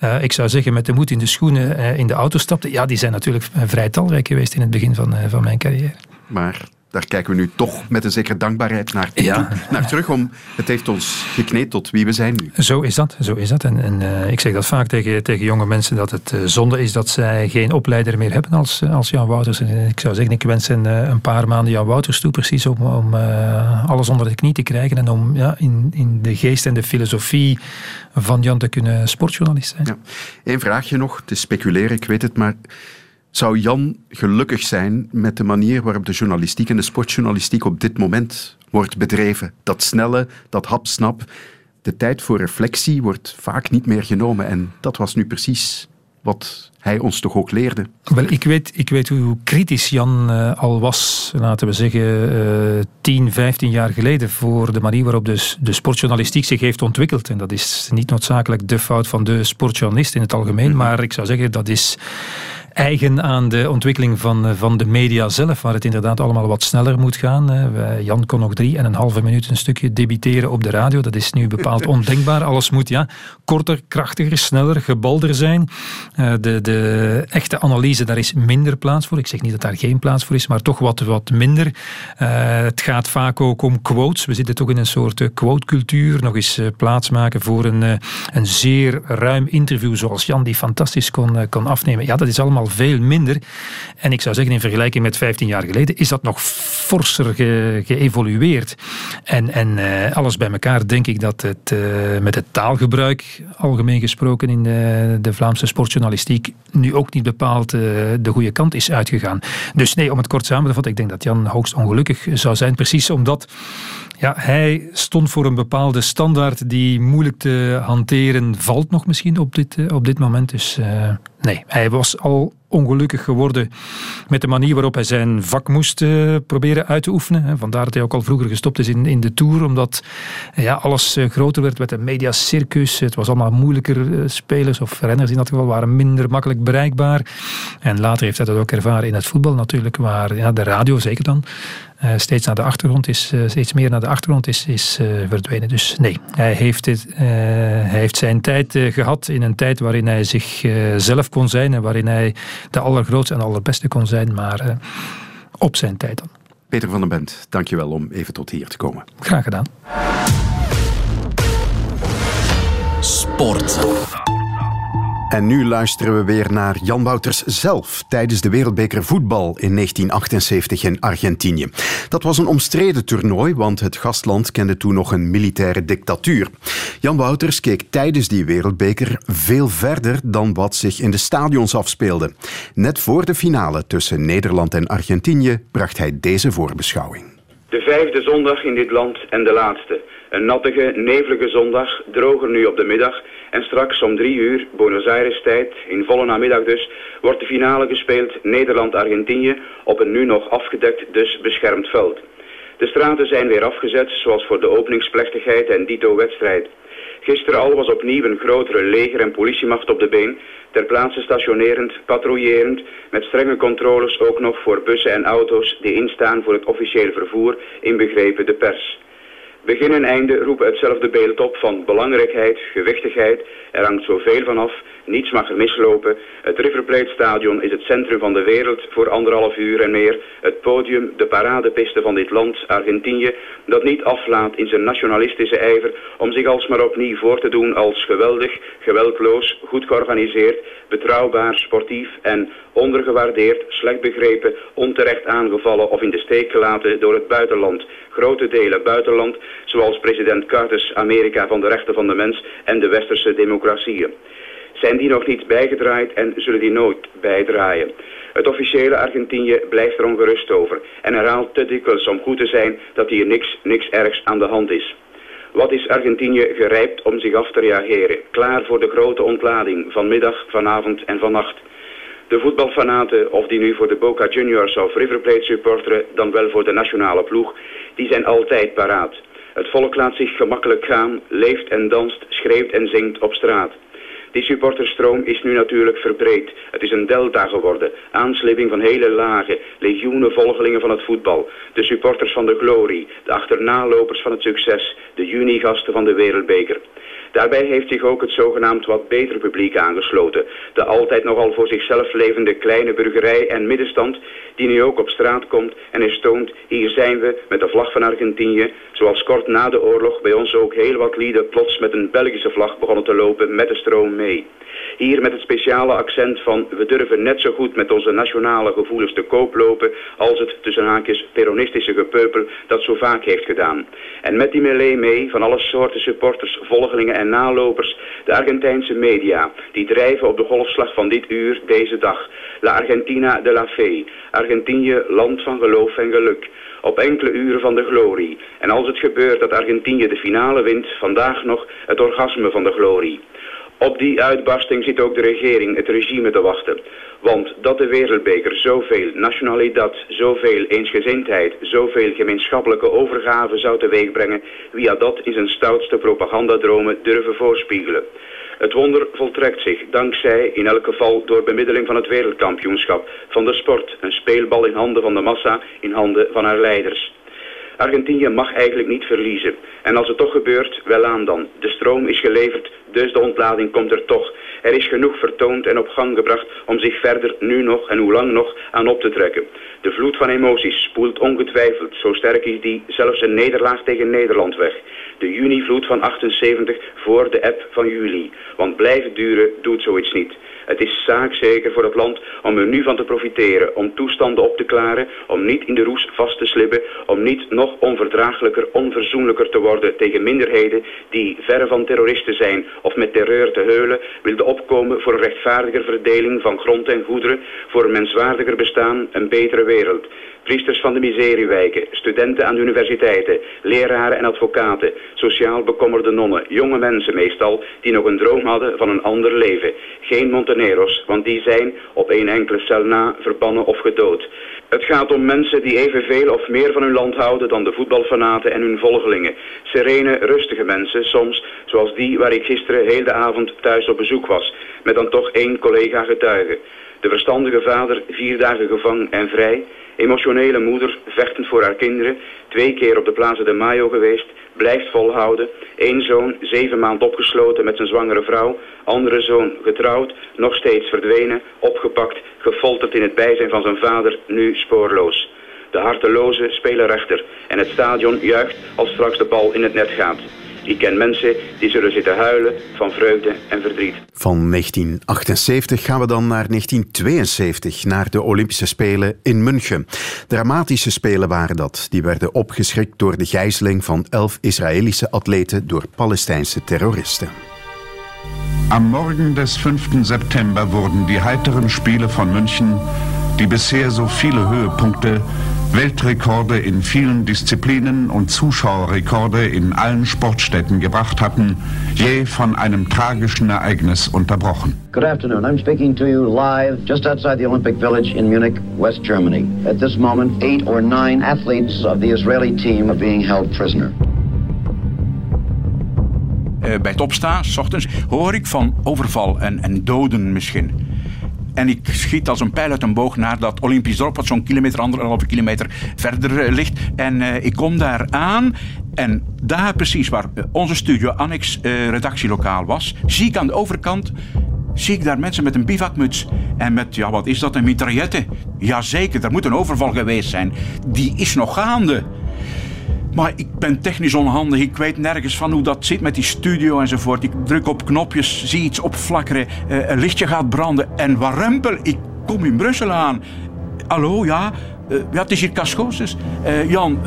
uh, ik zou zeggen, met de moed in de schoenen uh, in de auto stapte, ja, die zijn natuurlijk vrij talrijk geweest in het begin van, uh, van mijn carrière. Maar daar kijken we nu toch met een zekere dankbaarheid naar, ja. naar terug. Om, het heeft ons gekneed tot wie we zijn nu. Zo is dat. Zo is dat. En, en uh, ik zeg dat vaak tegen, tegen jonge mensen, dat het uh, zonde is dat zij geen opleider meer hebben als, als Jan Wouters. En ik zou zeggen, ik wens een, uh, een paar maanden Jan Wouters toe, precies om, om alles onder de knie te krijgen en om ja, in, in de geest en de filosofie van Jan te kunnen sportjournalist zijn. Ja. Eén vraagje nog, te speculeren, ik weet het, maar zou Jan gelukkig zijn met de manier waarop de journalistiek en de sportjournalistiek op dit moment wordt bedreven? Dat snelle, dat hapsnap. De tijd voor reflectie wordt vaak niet meer genomen. En dat was nu precies wat hij ons toch ook leerde. Wel, ik weet, ik weet hoe kritisch Jan uh, al was, laten we zeggen, uh, 10, 15 jaar geleden, voor de manier waarop dus de sportjournalistiek zich heeft ontwikkeld. En dat is niet noodzakelijk de fout van de sportjournalist in het algemeen, mm maar ik zou zeggen, dat is eigen aan de ontwikkeling van, eh, van de media zelf, waar het inderdaad allemaal wat sneller moet gaan. Jan kon nog drie en een halve minuut een stukje debiteren op de radio. Dat is nu bepaald <laughs> ondenkbaar. Alles moet ja, korter, krachtiger, sneller, gebalder zijn. Eh, de, de echte analyse, daar is minder plaats voor. Ik zeg niet dat daar geen plaats voor is, maar toch wat, wat minder. Uh, het gaat vaak ook om quotes. We zitten toch in een soort quotecultuur. Nog eens plaats maken voor een, een zeer ruim interview zoals Jan die fantastisch kon, kon afnemen. Ja, dat is allemaal veel minder. En ik zou zeggen, in vergelijking met 15 jaar geleden is dat nog forser ge, geëvolueerd. En, en uh, alles bij elkaar denk ik dat het uh, met het taalgebruik, algemeen gesproken in de, de Vlaamse sportjournalistiek, nu ook niet bepaald uh, de goede kant is uitgegaan. Dus nee, om het kort samen te vatten, ik denk dat Jan hoogst ongelukkig zou zijn, precies omdat ja, hij stond voor een bepaalde standaard die moeilijk te hanteren valt nog misschien op dit, op dit moment. Dus nee, hij was al ongelukkig geworden met de manier waarop hij zijn vak moest uh, proberen uit te oefenen. Vandaar dat hij ook al vroeger gestopt is in, in de Tour, omdat ja, alles uh, groter werd met een mediacircus. Het was allemaal moeilijker. spelers of renners in dat geval waren minder makkelijk bereikbaar. En later heeft hij dat ook ervaren in het voetbal natuurlijk, waar ja, de radio zeker dan steeds naar de achtergrond is, steeds meer naar de achtergrond is, is verdwenen. Dus nee, hij heeft, dit, hij heeft zijn tijd gehad in een tijd waarin hij zichzelf kon zijn en waarin hij de allergrootste en allerbeste kon zijn, maar op zijn tijd dan. Peter van den Bent, dankjewel om even tot hier te komen. Graag gedaan. Sport. En nu luisteren we weer naar Jan Wouters zelf tijdens de Wereldbeker voetbal in 1978 in Argentinië. Dat was een omstreden toernooi, want het gastland kende toen nog een militaire dictatuur. Jan Wouters keek tijdens die Wereldbeker veel verder dan wat zich in de stadions afspeelde. Net voor de finale tussen Nederland en Argentinië bracht hij deze voorbeschouwing. De vijfde zondag in dit land en de laatste. Een nattige, nevelige zondag, droger nu op de middag en straks om drie uur, Buenos Aires tijd, in volle namiddag dus, wordt de finale gespeeld Nederland-Argentinië op een nu nog afgedekt, dus beschermd veld. De straten zijn weer afgezet, zoals voor de openingsplechtigheid en dito-wedstrijd. Gisteren al was opnieuw een grotere leger- en politiemacht op de been, ter plaatse stationerend, patrouillerend, met strenge controles ook nog voor bussen en auto's die instaan voor het officiële vervoer, inbegrepen de pers. Begin en einde roepen hetzelfde beeld op van belangrijkheid, gewichtigheid. Er hangt zoveel vanaf, niets mag er mislopen. Het River Plate Stadion is het centrum van de wereld voor anderhalf uur en meer. Het podium, de paradepiste van dit land, Argentinië, dat niet aflaat in zijn nationalistische ijver om zich alsmaar opnieuw voor te doen als geweldig, geweldloos, goed georganiseerd, betrouwbaar, sportief en ondergewaardeerd, slecht begrepen, onterecht aangevallen of in de steek gelaten door het buitenland. Grote delen buitenland, zoals president Carter's Amerika van de rechten van de mens en de westerse democratieën. Zijn die nog niet bijgedraaid en zullen die nooit bijdraaien? Het officiële Argentinië blijft er ongerust over en herhaalt te dikwijls om goed te zijn dat hier niks, niks ergs aan de hand is. Wat is Argentinië gerijpt om zich af te reageren? Klaar voor de grote ontlading vanmiddag, vanavond en vannacht. De voetbalfanaten, of die nu voor de Boca Juniors of River Plate supporteren, dan wel voor de nationale ploeg, die zijn altijd paraat. Het volk laat zich gemakkelijk gaan, leeft en danst, schreeuwt en zingt op straat. Die supporterstroom is nu natuurlijk verbreed. Het is een delta geworden. Aanslipping van hele lagen, legioenen volgelingen van het voetbal. De supporters van de glorie, de achternalopers van het succes, de junigasten van de wereldbeker. Daarbij heeft zich ook het zogenaamd wat beter publiek aangesloten. De altijd nogal voor zichzelf levende kleine burgerij en middenstand die nu ook op straat komt en is toont, hier zijn we met de vlag van Argentinië, zoals kort na de oorlog bij ons ook heel wat lieden plots met een Belgische vlag begonnen te lopen met de stroom mee. Hier met het speciale accent van we durven net zo goed met onze nationale gevoelens te koop lopen als het tussen haakjes peronistische gepeupel dat zo vaak heeft gedaan. En met die melee mee van alle soorten supporters, volgelingen en nalopers, de Argentijnse media, die drijven op de golfslag van dit uur, deze dag. La Argentina de la Fe, Argentinië, land van geloof en geluk op enkele uren van de glorie. En als het gebeurt dat Argentinië de finale wint, vandaag nog het orgasme van de glorie. Op die uitbarsting zit ook de regering, het regime te wachten. Want dat de wereldbeker zoveel nationaliteit, zoveel eensgezindheid, zoveel gemeenschappelijke overgave zou teweegbrengen, wie had dat in zijn stoutste propagandadromen durven voorspiegelen. Het wonder voltrekt zich dankzij, in elk geval door bemiddeling van het wereldkampioenschap, van de sport, een speelbal in handen van de massa, in handen van haar leiders. Argentinië mag eigenlijk niet verliezen. En als het toch gebeurt, wel aan dan. De stroom is geleverd, dus de ontlading komt er toch. Er is genoeg vertoond en op gang gebracht om zich verder nu nog en hoe lang nog aan op te trekken. De vloed van emoties spoelt ongetwijfeld, zo sterk is die, zelfs een nederlaag tegen Nederland weg. De junivloed van 78 voor de app van juli. Want blijven duren doet zoiets niet. Het is zaakzeker voor het land om er nu van te profiteren, om toestanden op te klaren, om niet in de roes vast te slippen, om niet nog onverdraaglijker, onverzoenlijker te worden tegen minderheden die verre van terroristen zijn of met terreur te heulen, wilden opkomen voor een rechtvaardiger verdeling van grond en goederen, voor een menswaardiger bestaan, een betere wereld priesters van de miseriewijken, studenten aan de universiteiten, leraren en advocaten, sociaal bekommerde nonnen, jonge mensen meestal, die nog een droom hadden van een ander leven. Geen Want die zijn op één enkele cel na verbannen of gedood. Het gaat om mensen die evenveel of meer van hun land houden dan de voetbalfanaten en hun volgelingen. Serene, rustige mensen, soms zoals die waar ik gisteren heel de avond thuis op bezoek was, met dan toch één collega getuige. De verstandige vader, vier dagen gevangen en vrij. Emotionele moeder, vechtend voor haar kinderen. Twee keer op de Plaza de Mayo geweest. Blijft volhouden. Eén zoon, zeven maand opgesloten met zijn zwangere vrouw. Andere zoon, getrouwd, nog steeds verdwenen. Opgepakt, gefolterd in het bijzijn van zijn vader, nu spoorloos. De harteloze spelen rechter. En het stadion juicht als straks de bal in het net gaat. Ik ken mensen die zullen zitten huilen van vreugde en verdriet. Van 1978 gaan we dan naar 1972, naar de Olympische Spelen in München. Dramatische spelen waren dat. Die werden opgeschrikt door de gijzeling van elf Israëlische atleten door Palestijnse terroristen. Am Morgen des 5. September wurden die heiteren Spiele von München, die bisher so viele Höhepunkte Weltrekorde in vielen Disziplinen und Zuschauerrekorde in allen Sportstätten gebracht hatten, je von einem tragischen Ereignis unterbrochen. Good afternoon. I'm speaking to you live just outside the Olympic Village in Munich, West Germany. At this moment, eight or nine athletes of the Israeli team are being held prisoner. Uh, bij het opstaan, s ochtends, hoor ik van overval en, en doden misschien. En ik schiet als een pijl uit een boog naar dat Olympisch dorp, wat zo'n kilometer, anderhalve kilometer verder eh, ligt. En uh, ik kom daar aan. En daar precies waar eh, onze studio Annex redactielokaal was, zie ik aan de overkant zie ik daar mensen met een bivakmuts en met, ja, wat is dat, een mitraillette? Jazeker, er moet een overval geweest zijn. Die is nog gaande. Maar ik ben technisch onhandig. Ik weet nergens van hoe dat zit met die studio enzovoort. Ik druk op knopjes, zie iets opflakkeren. Uh, een lichtje gaat branden. En warempel, ik kom in Brussel aan. Hallo, ja? Uh, ja, het is hier Cascosus. Uh, Jan,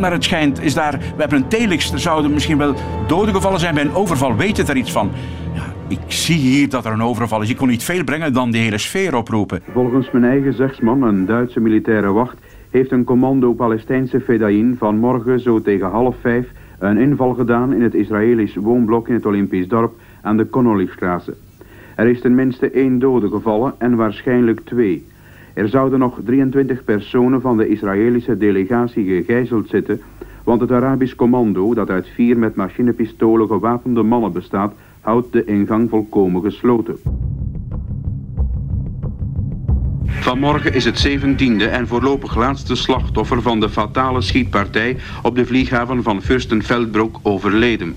maar het schijnt, is daar... We hebben een telix, er zouden misschien wel doden gevallen zijn bij een overval. Weet je er iets van? Ja, ik zie hier dat er een overval is. Ik kon niet veel brengen dan die hele sfeer oproepen. Volgens mijn eigen zegsman, een Duitse militaire wacht heeft een commando Palestijnse Fedaïn vanmorgen zo tegen half vijf een inval gedaan in het Israëlisch woonblok in het Olympisch dorp aan de Connollystraße. Er is tenminste één dode gevallen en waarschijnlijk twee. Er zouden nog 23 personen van de Israëlische delegatie gegijzeld zitten, want het Arabisch commando, dat uit vier met machinepistolen gewapende mannen bestaat, houdt de ingang volkomen gesloten. Vanmorgen is het 17e en voorlopig laatste slachtoffer van de fatale schietpartij op de vlieghaven van Fürstenfeldbruck overleden.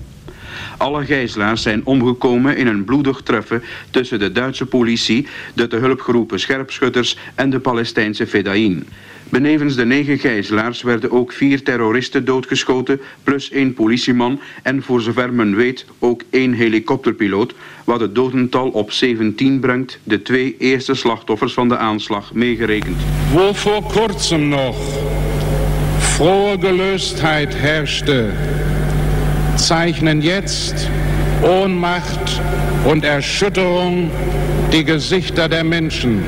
Alle gijzelaars zijn omgekomen in een bloedig treffen tussen de Duitse politie, de te hulp geroepen scherpschutters en de Palestijnse Fedaïn. Benevens de negen gijzelaars werden ook vier terroristen doodgeschoten, plus één politieman en voor zover men weet ook één helikopterpiloot, wat het dodental op 17 brengt, de twee eerste slachtoffers van de aanslag meegerekend. Wo voor kurzem nog frohe herrschte, zeichnen jetzt Ohnmacht und Erschütterung die Gesichter der Menschen.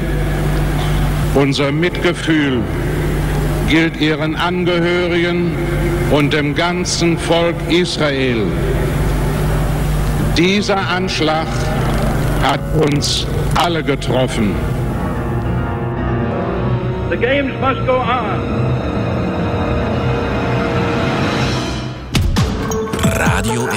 Unser Mitgefühl gilt ihren Angehörigen und dem ganzen Volk Israel. Dieser Anschlag hat uns alle getroffen. The games must go on. Radio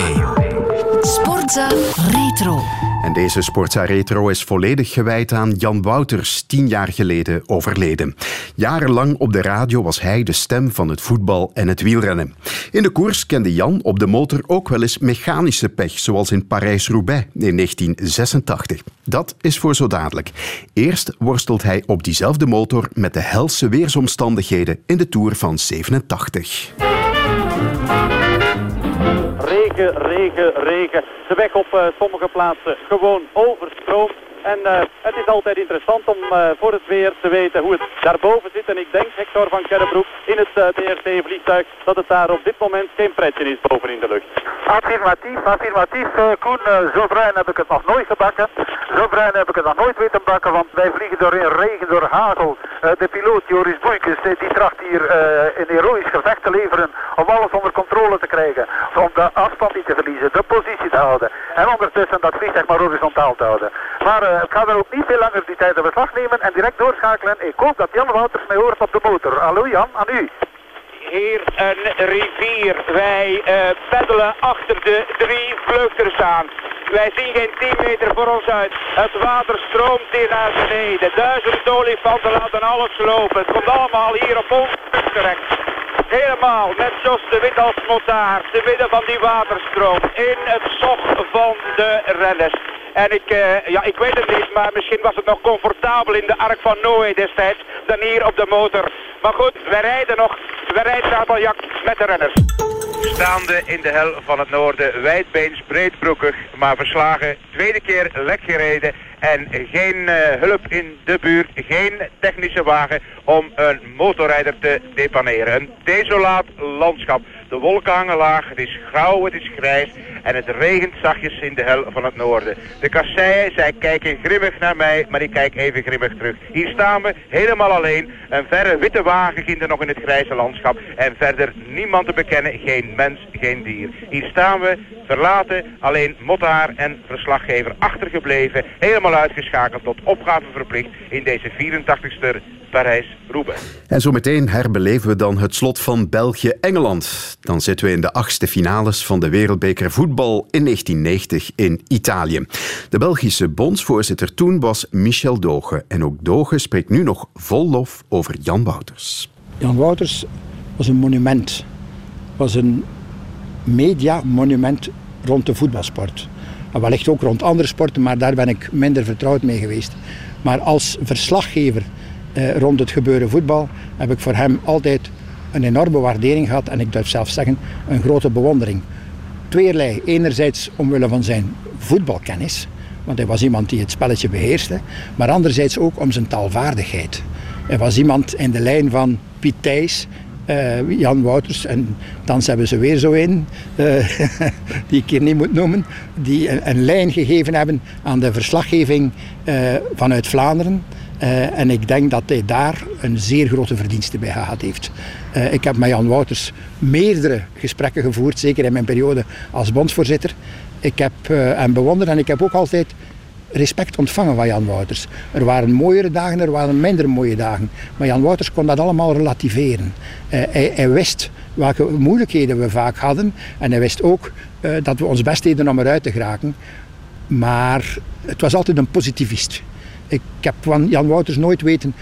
1. Sportza Retro. Deze Sportza Retro is volledig gewijd aan Jan Wouters, tien jaar geleden overleden. Jarenlang op de radio was hij de stem van het voetbal en het wielrennen. In de koers kende Jan op de motor ook wel eens mechanische pech, zoals in Parijs-Roubaix in 1986. Dat is voor zo dadelijk. Eerst worstelt hij op diezelfde motor met de helse weersomstandigheden in de Tour van 87. Regen, regen, regen. De weg op uh, sommige plaatsen gewoon overstroomd. En uh, het is altijd interessant om uh, voor het weer te weten hoe het daarboven zit. En ik denk, Hector van Kerrebroek, in het uh, DRT-vliegtuig, dat het daar op dit moment geen pretje is boven in de lucht. Affirmatief, affirmatief. Koen, zo bruin heb ik het nog nooit gebakken. Zo bruin heb ik het nog nooit weten bakken, want wij vliegen door regen, door hagel. de piloot Joris Boeikes, die tracht hier een heroïsch gevecht te leveren om alles onder controle te krijgen. Om de afstand niet te verliezen, de positie te houden. En ondertussen dat vliegtuig maar horizontaal te houden. Maar ik ga er ook niet veel langer die tijd in beslag nemen en direct doorschakelen. Ik hoop dat Jan Wouters mij hoort op de motor. Hallo Jan, aan u. Hier een rivier. Wij uh, peddelen achter de drie vluchters aan. Wij zien geen 10 meter voor ons uit. Het water stroomt hier naar beneden. Duizend olifanten laten alles lopen. Het komt allemaal hier op ons terecht. Helemaal, net zoals de wit als motaar, te midden van die waterstroom, in het zog van de renners. En ik, uh, ja, ik weet het niet, maar misschien was het nog comfortabel in de Ark van Noé destijds dan hier op de motor. Maar goed, wij rijden nog, wij rijden Rabeljak met de renners. Staande in de hel van het noorden, wijdbeens, breedbroekig, maar verslagen. Tweede keer lek gereden en geen uh, hulp in de buurt, geen technische wagen om een motorrijder te depaneren. Een desolaat landschap. De wolken hangen laag, het is grauw, het is grijs en het regent zachtjes in de hel van het noorden. De kasseien, zij kijken grimmig naar mij, maar ik kijk even grimmig terug. Hier staan we, helemaal alleen. Een verre witte wagen ging er nog in het grijze landschap. En verder niemand te bekennen, geen mens, geen dier. Hier staan we, verlaten, alleen Mottaar en verslaggever achtergebleven. Helemaal uitgeschakeld tot opgave verplicht in deze 84ste Parijs-Roubaix. En zometeen herbeleven we dan het slot van België-Engeland. Dan zitten we in de achtste finales van de Wereldbeker voetbal in 1990 in Italië. De Belgische bondsvoorzitter toen was Michel Doge. En ook Doge spreekt nu nog vol lof over Jan Wouters. Jan Wouters was een monument. Was een mediamonument rond de voetbalsport. En wellicht ook rond andere sporten, maar daar ben ik minder vertrouwd mee geweest. Maar als verslaggever eh, rond het gebeuren voetbal heb ik voor hem altijd een enorme waardering gehad en ik durf zelf zeggen een grote bewondering. Tweerlei. Enerzijds omwille van zijn voetbalkennis, want hij was iemand die het spelletje beheerste, maar anderzijds ook om zijn taalvaardigheid. Hij was iemand in de lijn van Piet Thijs, uh, Jan Wouters en dan hebben ze weer zo in, uh, <laughs> die ik hier niet moet noemen, die een, een lijn gegeven hebben aan de verslaggeving uh, vanuit Vlaanderen. Uh, en ik denk dat hij daar een zeer grote verdienste bij gehad heeft. Uh, ik heb met Jan Wouters meerdere gesprekken gevoerd, zeker in mijn periode als bondsvoorzitter. Ik heb uh, hem bewonderd en ik heb ook altijd respect ontvangen van Jan Wouters. Er waren mooiere dagen, er waren minder mooie dagen. Maar Jan Wouters kon dat allemaal relativeren. Hij, hij, wist welke moeilijkheden we vaak hadden. En hij wist ook dat we ons best deden om eruit te geraken. Maar het was altijd een positivist. Ik heb van Jan Wouters nooit weten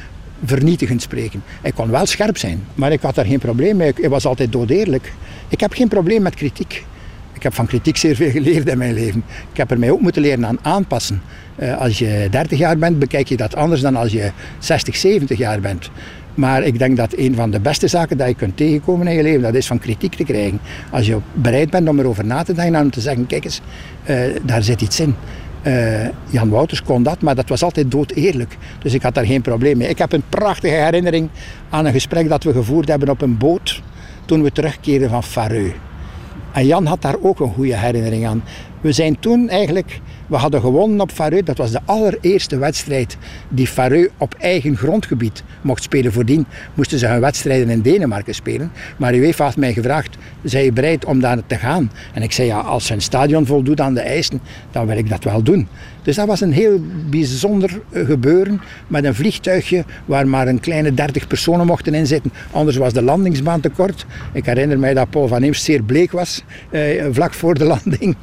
vernietigend spreken. Hij kon wel scherp zijn, maar ik had daar geen probleem mee. Hij was altijd doodeerlijk. Ik heb geen probleem met kritiek. Ik heb van kritiek zeer veel geleerd in mijn leven. Ik heb er mij ook moeten leren aan aanpassen. Uh, als je 30 jaar bent, bekijk je dat anders dan als je 60, 70 jaar bent. Maar ik denk dat een van de beste zaken dat je kunt tegenkomen in je leven, dat is van kritiek te krijgen. Als je bereid bent om erover na te denken en om te zeggen, kijk eens, uh, daar zit iets in. Uh, Jan Wouters kon dat, maar dat was altijd dood eerlijk. Dus ik had daar geen probleem mee. Ik heb een prachtige herinnering aan een gesprek dat we gevoerd hebben op een boot toen we terugkeerden van Fareu. En Jan had daar ook een goede herinnering aan. We zijn toen eigenlijk, we hadden gewonnen op Fareu. Dat was de allereerste wedstrijd die Fareu op eigen grondgebied mocht spelen. Voordien moesten ze hun wedstrijden in Denemarken spelen. Maar UEFA had mij gevraagd, zijn je bereid om daar te gaan? En ik zei, ja, als een stadion voldoet aan de eisen, dan wil ik dat wel doen. Dus dat was een heel bijzonder gebeuren met een vliegtuigje waar maar een kleine 30 personen mochten inzitten. Anders was de landingsbaan te kort. Ik herinner mij dat Paul van Eems zeer bleek was eh, vlak voor de <laughs> landing.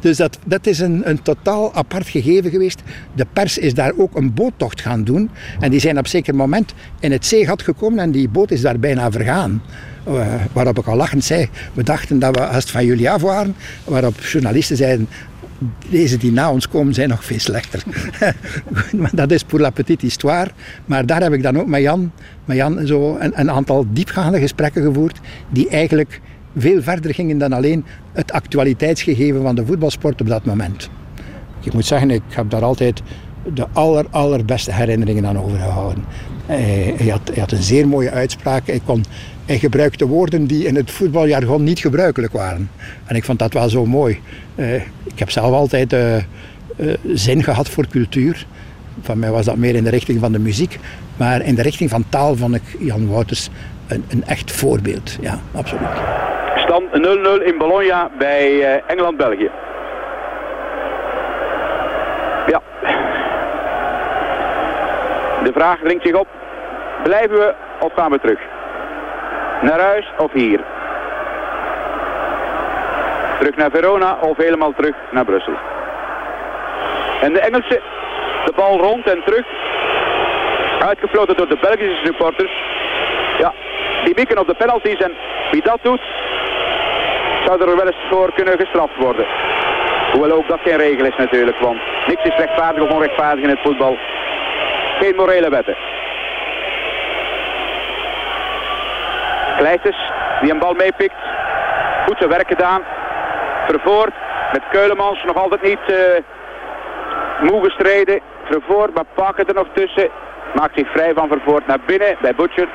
dus dat, dat is een, een totaal apart gegeven geweest. De pers is daar ook een boottocht gaan doen. En die zijn op zeker moment in het zeegat gekomen en die boot is daar bijna vergaan. Uh, waarop ik al lachend zei, we dachten dat we het van jullie af waren. Waarop journalisten zeiden, deze die na ons komen zijn nog veel slechter. <laughs> dat is pour la petite histoire. Maar daar heb ik dan ook met Jan, met Jan zo een, een aantal diepgaande gesprekken gevoerd die eigenlijk veel verder gingen dan alleen het actualiteitsgegeven van de voetbalsport op dat moment. Ik moet zeggen, ik heb daar altijd de aller, allerbeste herinneringen aan overgehouden. Hij, hij, had, hij had een zeer mooie uitspraak. Hij, gebruikte woorden die in het voetbaljargon niet gebruikelijk waren. En ik vond dat wel zo mooi. Uh, ik heb zelf altijd uh, zin gehad voor cultuur. Van mij was dat meer in de richting van de muziek. Maar in de richting van taal vond ik Jan Wouters een, een echt voorbeeld. Ja, absoluut. Stand 0-0 in Bologna bij Engeland-België. De vraag dringt zich op. Blijven we of gaan we terug? Naar huis of hier? Terug naar Verona of helemaal terug naar Brussel. En de Engelsen, de bal rond en terug. Uitgefloten door de Belgische supporters. Ja, die mikken op de penalties en wie dat doet, zou er wel eens voor kunnen gestraft worden. Hoewel ook dat geen regel is natuurlijk, want niks is rechtvaardig of onrechtvaardig in het voetbal. Geen morele wetten. Kleisters, die een bal meepikt. Goed zijn werk gedaan. Vervoort met Keulemans nog altijd niet uh, moe gestreden. Vervoort, maar pakken er nog tussen. Maakt zich vrij van Vervoort naar binnen bij Butcher.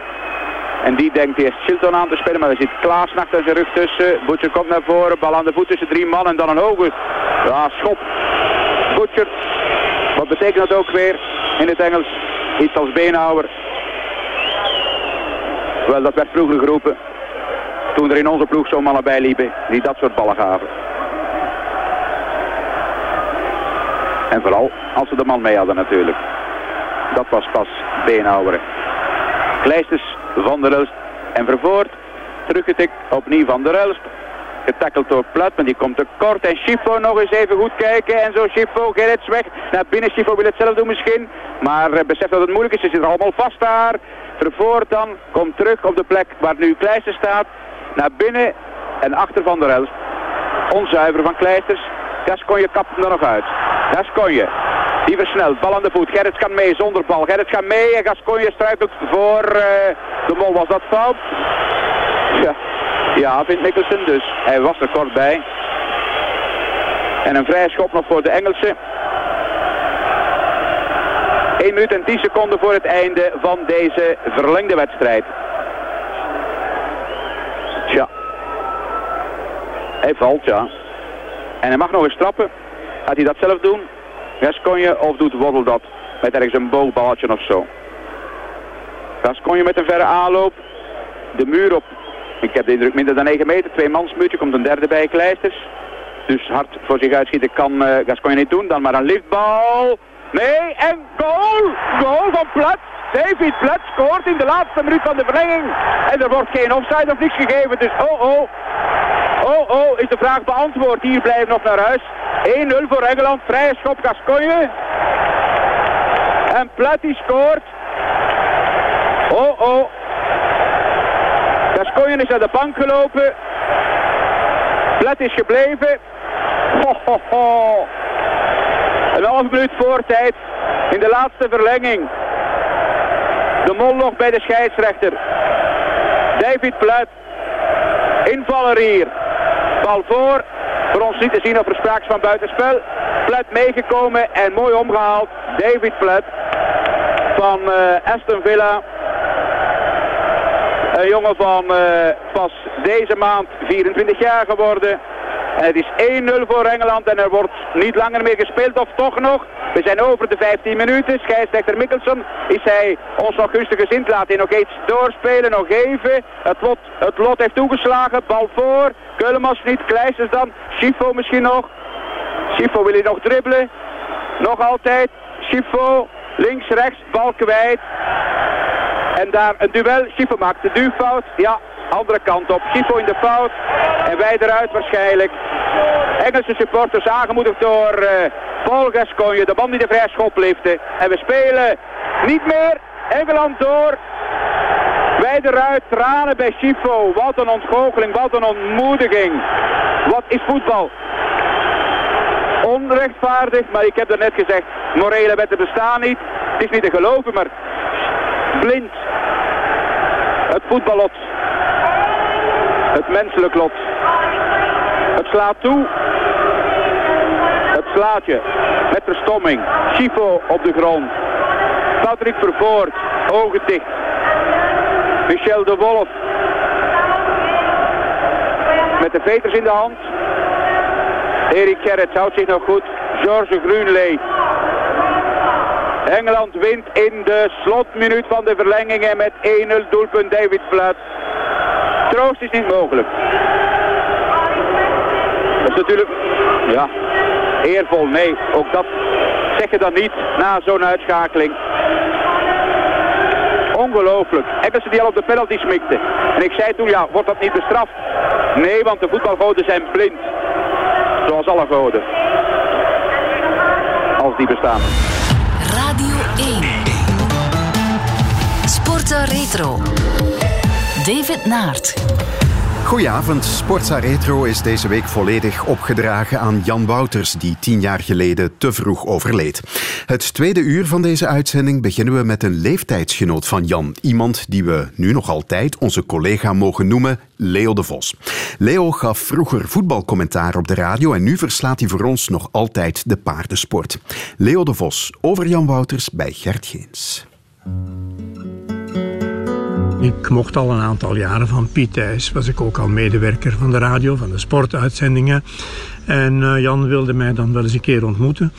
En die denkt eerst Chilton aan te spelen, maar er zit Klaas achter zijn rug tussen. Butcher komt naar voren, bal aan de voet tussen drie man en dan een hoge ja, schop. Butcher, wat betekent dat ook weer in het Engels? Iets als beenhouwer. Wel, dat werd vroeger geroepen. Toen er in onze ploeg zo'n mannen bij liepen die dat soort ballen gaven. En vooral als ze de man mee hadden natuurlijk. Dat was pas beenhouweren. Kleisters, Van der Elst en Vervoort. Teruggetikt, opnieuw Van der Elst. Getackeld door Plat, maar die komt te kort. En Schifo nog eens even goed kijken. En zo Schifo, Gerrits weg. Naar binnen, Schifo wil het zelf doen misschien. Maar uh, beseft dat het moeilijk is. Ze zit er allemaal vast daar. Vervoort dan, komt terug op de plek waar nu Kleister staat. Naar binnen en achter Van der Elst. Onzuiver van Kleisters. Gasconje kapt er nog uit. Gasconje. Die versnelt, bal aan de voet. Gerrits kan mee zonder bal. Gerrits gaat mee en Gasconje struikelt voor uh, de mol. Was dat fout? Ja. Ja, vindt Mikkelsen dus. Hij was er kort bij. En een vrije schop nog voor de Engelsen. 1 minuut en 10 seconden voor het einde van deze verlengde wedstrijd. Tja. Hij valt, ja. En hij mag nog eens trappen. Gaat hij dat zelf doen? Gasconje of doet Waddle dat? Met ergens een boogballetje of zo. Gasconje met een verre aanloop. De muur op. Ik heb de indruk minder dan 9 meter. Twee mansmuurtje. Komt een derde bij Kleisters. Dus hard voor zich uitschieten kan uh, Gasconje niet doen. Dan maar een liftbal. Nee, en goal! Goal van Plat. David Plat scoort in de laatste minuut van de verlenging. En er wordt geen offside of niks gegeven. Dus oh oh. Oh oh, is de vraag beantwoord. Hier blijven nog naar huis. 1-0 voor Engeland. Vrije schop Gascogne. En Plat die scoort. Oh oh. Gascogne is naar de bank gelopen. Plat is gebleven. Ho. Een half minuut voor tijd in de laatste verlenging. De mol nog bij de scheidsrechter. David Plat. Invaller hier. Bal voor. Voor ons niet te zien of er sprake is van buitenspel. Plat meegekomen en mooi omgehaald. David Plat van uh, Aston Villa. Een jongen van uh, pas deze maand 24 jaar geworden. En het is 1-0 voor Engeland en er wordt niet langer meer gespeeld of toch nog. We zijn over de 15 minuten. Scheidsrechter Mikkelsen is hij ons nog gunstig gezind. Laat hij nog iets doorspelen, nog even. Het lot, het lot heeft toegeslagen. Bal voor. Keulemans niet. Kleisters dan. Schifo misschien nog. Schifo wil hij nog dribbelen. Nog altijd. Schifo. Links, rechts. Bal kwijt. En daar een duel. Schifo maakt de duwfout. Ja, andere kant op. Schifo in de fout. En wij eruit waarschijnlijk. Engelse supporters aangemoedigd door uh, Paul Gascoigne. De man die de vrije schop. En we spelen niet meer. Engeland door. Wij eruit. Tranen bij Schifo. Wat een ontgoocheling. Wat een ontmoediging. Wat is voetbal? Onrechtvaardig. Maar ik heb er net gezegd. Morele wetten bestaan niet. Het is niet te geloven. Maar blind. Het voetballot. Het menselijk lot. Het slaat toe. Het slaat je. Met verstomming. Schifo op de grond. Patrick Vervoort. Ogen dicht. Michel de Wolf. Met de veters in de hand. Erik Gerrits houdt zich nog goed. George Groenlee. Engeland wint in de slotminuut van de verlenging en met 1-0 doelpunt David Platt. Troost is niet mogelijk. Dat is natuurlijk, ja, eervol. Nee, ook dat zeg je dan niet na zo'n uitschakeling. Ongelooflijk. Eggersen die al op de penalty smikte. En ik zei toen, ja, wordt dat niet bestraft? Nee, want de voetbalgoden zijn blind. Zoals alle goden. Als die bestaan. Retro. David Naert. Goedenavond. Sportza Retro is deze week volledig opgedragen aan Jan Wouters, die tien jaar geleden te vroeg overleed. Het tweede uur van deze uitzending beginnen we met een leeftijdsgenoot van Jan. Iemand die we nu nog altijd onze collega mogen noemen, Leo de Vos. Leo gaf vroeger voetbalcommentaar op de radio en nu verslaat hij voor ons nog altijd de paardensport. Leo de Vos over Jan Wouters bij Gert Geens. Ik mocht al een aantal jaren van Piet Thijs. Was ik ook al medewerker van de radio, van de sportuitzendingen. En uh, Jan wilde mij dan wel eens een keer ontmoeten.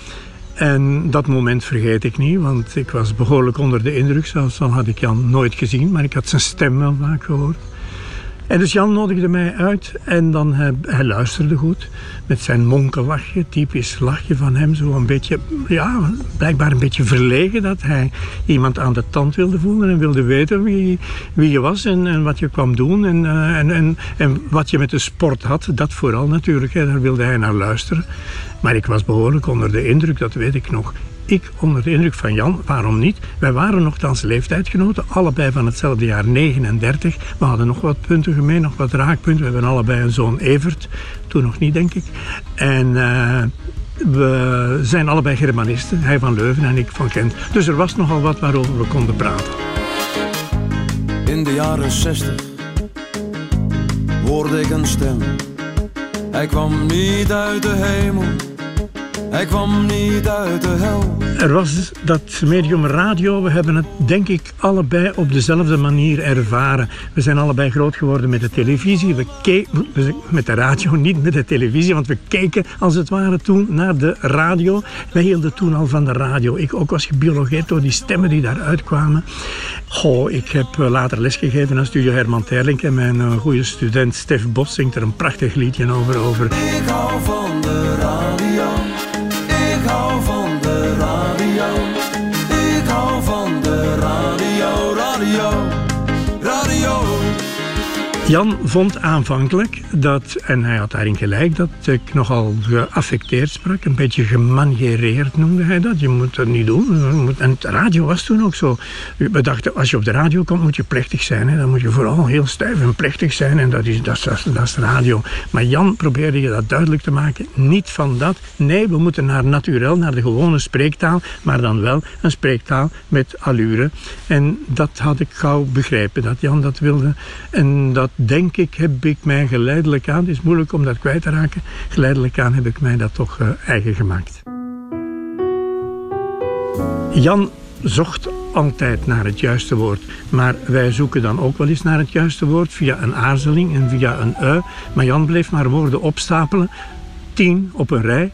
En dat moment vergeet ik niet, want ik was behoorlijk onder de indruk. Zelfs al had ik Jan nooit gezien, maar ik had zijn stem wel vaak gehoord. En dus Jan nodigde mij uit en dan hij, luisterde goed met zijn monkellachje, typisch lachje van hem, zo een beetje, ja, blijkbaar een beetje verlegen dat hij iemand aan de tand wilde voelen en wilde weten wie, wie je was en, en wat je kwam doen en, uh, en, en, en wat je met de sport had. Dat vooral natuurlijk, hè, daar wilde hij naar luisteren. Maar ik was behoorlijk onder de indruk, dat weet ik nog. Ik onder de indruk van Jan, waarom niet? Wij waren nogthans leeftijdgenoten, allebei van hetzelfde jaar 39. We hadden nog wat punten gemeen, nog wat raakpunten. We hebben allebei een zoon Evert, toen nog niet denk ik. En uh, we zijn allebei Germanisten, hij van Leuven en ik van Kent. Dus er was nogal wat waarover we konden praten. In de jaren 60 hoorde ik een stem. Hij kwam niet uit de hemel hij kwam niet uit de hel. Er was dat medium radio. We hebben het denk ik allebei op dezelfde manier ervaren. We zijn allebei groot geworden met de televisie. We keken met de radio, <laughs> niet met de televisie. Want we keken als het ware toen naar de radio. Wij hielden toen al van de radio. Ik ook was gebiologeerd door die stemmen die daaruit kwamen. Goh, ik heb eh, later lesgegeven aan Studio Herman Terlink. En mijn uh, goede student Stef Bos zingt er een prachtig liedje over. over. Ik hou van de radio. Jan vond aanvankelijk dat, en hij had daarin gelijk, dat ik nogal geaffecteerd sprak. Een beetje gemaniereerd noemde hij dat. Je moet dat niet doen. En de radio was toen ook zo. We dachten, als je op de radio komt, moet je plechtig zijn. Hè. Dan moet je vooral heel stijf en plechtig zijn. En dat is, dat, is, dat is radio. Maar Jan probeerde je dat duidelijk te maken. Niet van dat. Nee, we moeten naar naturel, naar de gewone spreektaal. Maar dan wel een spreektaal met allure. En dat had ik gauw begrepen, dat Jan dat wilde. En dat denk ik, heb ik mij geleidelijk aan, het is moeilijk om dat kwijt te raken, geleidelijk aan heb ik mij dat toch uh, eigen gemaakt. Jan zocht altijd naar het juiste woord. Maar wij zoeken dan ook wel eens naar het juiste woord via een aarzeling en via een ui. Maar Jan bleef maar woorden opstapelen, tien op een rij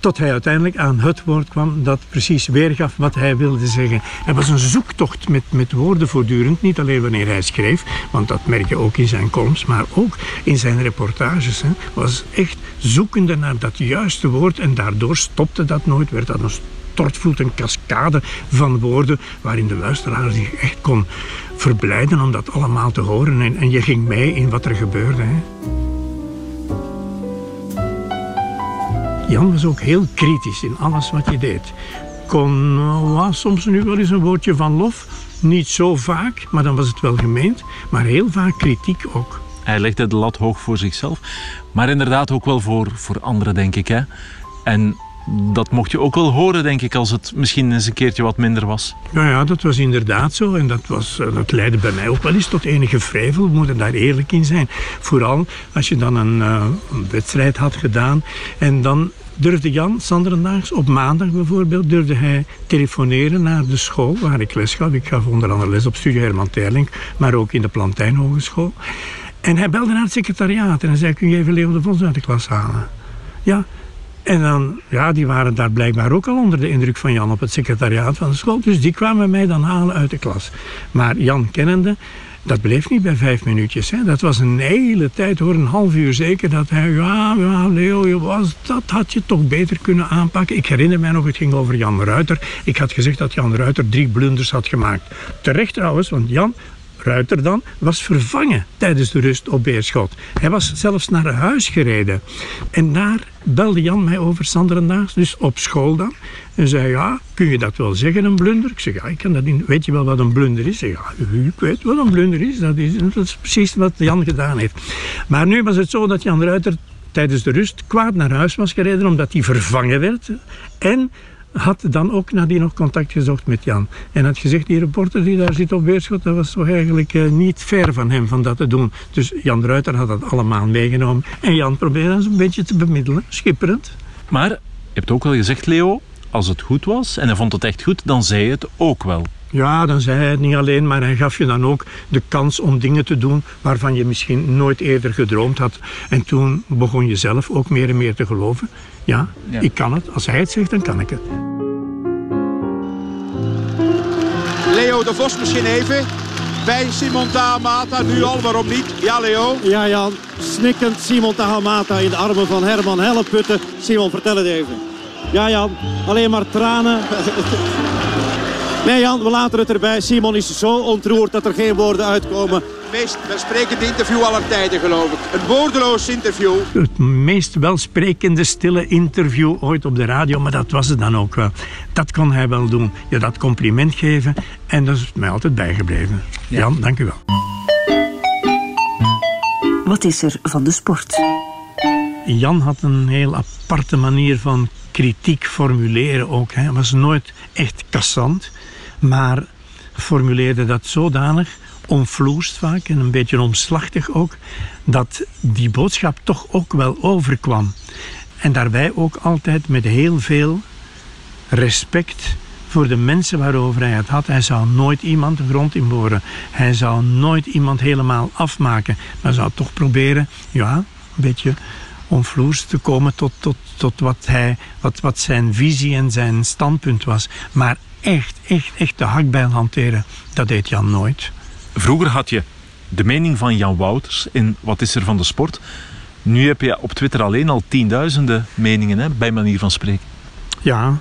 tot hij uiteindelijk aan het woord kwam dat precies weergaf wat hij wilde zeggen. Het was een zoektocht met, met woorden voortdurend, niet alleen wanneer hij schreef, want dat merk je ook in zijn columns, maar ook in zijn reportages. Hè. Was echt zoekende naar dat juiste woord en daardoor stopte dat nooit, werd dat een stortvloed, een cascade van woorden waarin de luisteraar zich echt kon verblijden om dat allemaal te horen en, en je ging mee in wat er gebeurde. Hè. Jan was ook heel kritisch in alles wat je deed. Kon was soms nu wel eens een woordje van lof. Niet zo vaak, maar dan was het wel gemeend. Maar heel vaak kritiek ook. Hij legde de lat hoog voor zichzelf. Maar inderdaad ook wel voor, voor anderen, denk ik. Hè? En dat mocht je ook wel horen, denk ik, als het misschien eens een keertje wat minder was. Ja, ja dat was inderdaad zo. En dat, was, dat leidde bij mij ook wel eens tot enige vrevel. We moeten daar eerlijk in zijn. Vooral als je dan een, een wedstrijd had gedaan en dan durfde Jan Sanderendaags op maandag bijvoorbeeld durfde hij telefoneren naar de school waar ik les gaf. Ik gaf onder andere les op Studio Herman Terling, maar ook in de Plantijn Hogeschool. En hij belde naar het secretariaat en hij zei, kun je even Leo de Vos uit de klas halen? Ja, en dan, ja, die waren daar blijkbaar ook al onder de indruk van Jan op het secretariaat van de school. Dus die kwamen mij dan halen uit de klas. Maar Jan kennende, dat bleef niet bij vijf minuutjes. Hè. Dat was een hele tijd, hoor, een half uur zeker. Dat hij, ja, ja Leo, was, dat had je toch beter kunnen aanpakken. Ik herinner mij nog, het ging over Jan Ruiter. Ik had gezegd dat Jan Ruiter drie blunders had gemaakt. Terecht trouwens, want Jan Ruiter dan, was vervangen tijdens de rust op Beerschot. Hij was zelfs naar huis gereden. En daar belde Jan mij over Sanderendaags, dus op school dan. En zei, ja, kun je dat wel zeggen, een blunder? Ik zeg, ja, ik kan dat niet. Weet je wel wat een blunder is? Ik zeg, ja, ik weet wat een blunder is. Dat is, precies wat Jan gedaan heeft. Maar nu was het zo dat Jan Ruiter tijdens de rust kwaad naar huis was gereden omdat hij vervangen werd. En had dan ook nadien nog contact gezocht met Jan. En had gezegd, die reporter die daar zit op Beerschot, dat was toch eigenlijk eh, niet fair van hem van dat te doen. Dus Jan Ruiter had dat allemaal meegenomen. En Jan probeerde eens een beetje te bemiddelen, schipperend. Maar je hebt ook wel gezegd, Leo, als het goed was en hij vond het echt goed, dan zei hij het ook wel. Ja, dan zei hij het niet alleen, maar hij gaf je dan ook de kans om dingen te doen waarvan je misschien nooit eerder gedroomd had. En toen begon je zelf ook meer en meer te geloven. Ja, Ja. ik kan het. Als hij het zegt, dan kan ik het. Leo de Vos misschien even. Bij Simon Tahamata, nu al, waarom niet? Ja, Leo. Ja, Jan. Snikkend Simon Tahamata in de armen van Herman Helleputten. Simon, vertel het even. Ja, Jan. Alleen maar tranen. <laughs> Nee, Jan, we laten het erbij. Simon is zo ontroerd dat er geen woorden uitkomen. Meest welsprekend interview aller tijden, geloof ik. Een woordeloos interview. Het meest welsprekende, stille interview ooit op de radio, maar dat was het dan ook wel. Dat kon hij wel doen. Je dat compliment geven en dat is mij altijd bijgebleven. Jan, dank u wel. Wat is er van de sport? Jan had een heel aparte manier van kritiek formuleren ook. Hij was nooit echt kassant, maar formuleerde dat zodanig, omvloerst vaak en een beetje omslachtig ook, dat die boodschap toch ook wel overkwam. En daarbij ook altijd met heel veel respect voor de mensen waarover hij het had. Hij zou nooit iemand de grond inboren. Hij zou nooit iemand helemaal afmaken. Maar zou toch proberen, ja, een beetje omvloers te komen tot, tot, tot wat, hij, wat, wat zijn visie en zijn standpunt was. Maar echt, echt, echt de hakbijl hanteren, dat deed Jan nooit. Vroeger had je de mening van Jan Wouters in Wat is er van de sport. Nu heb je op Twitter alleen al tienduizenden meningen, hè, bij manier van spreken. Ja,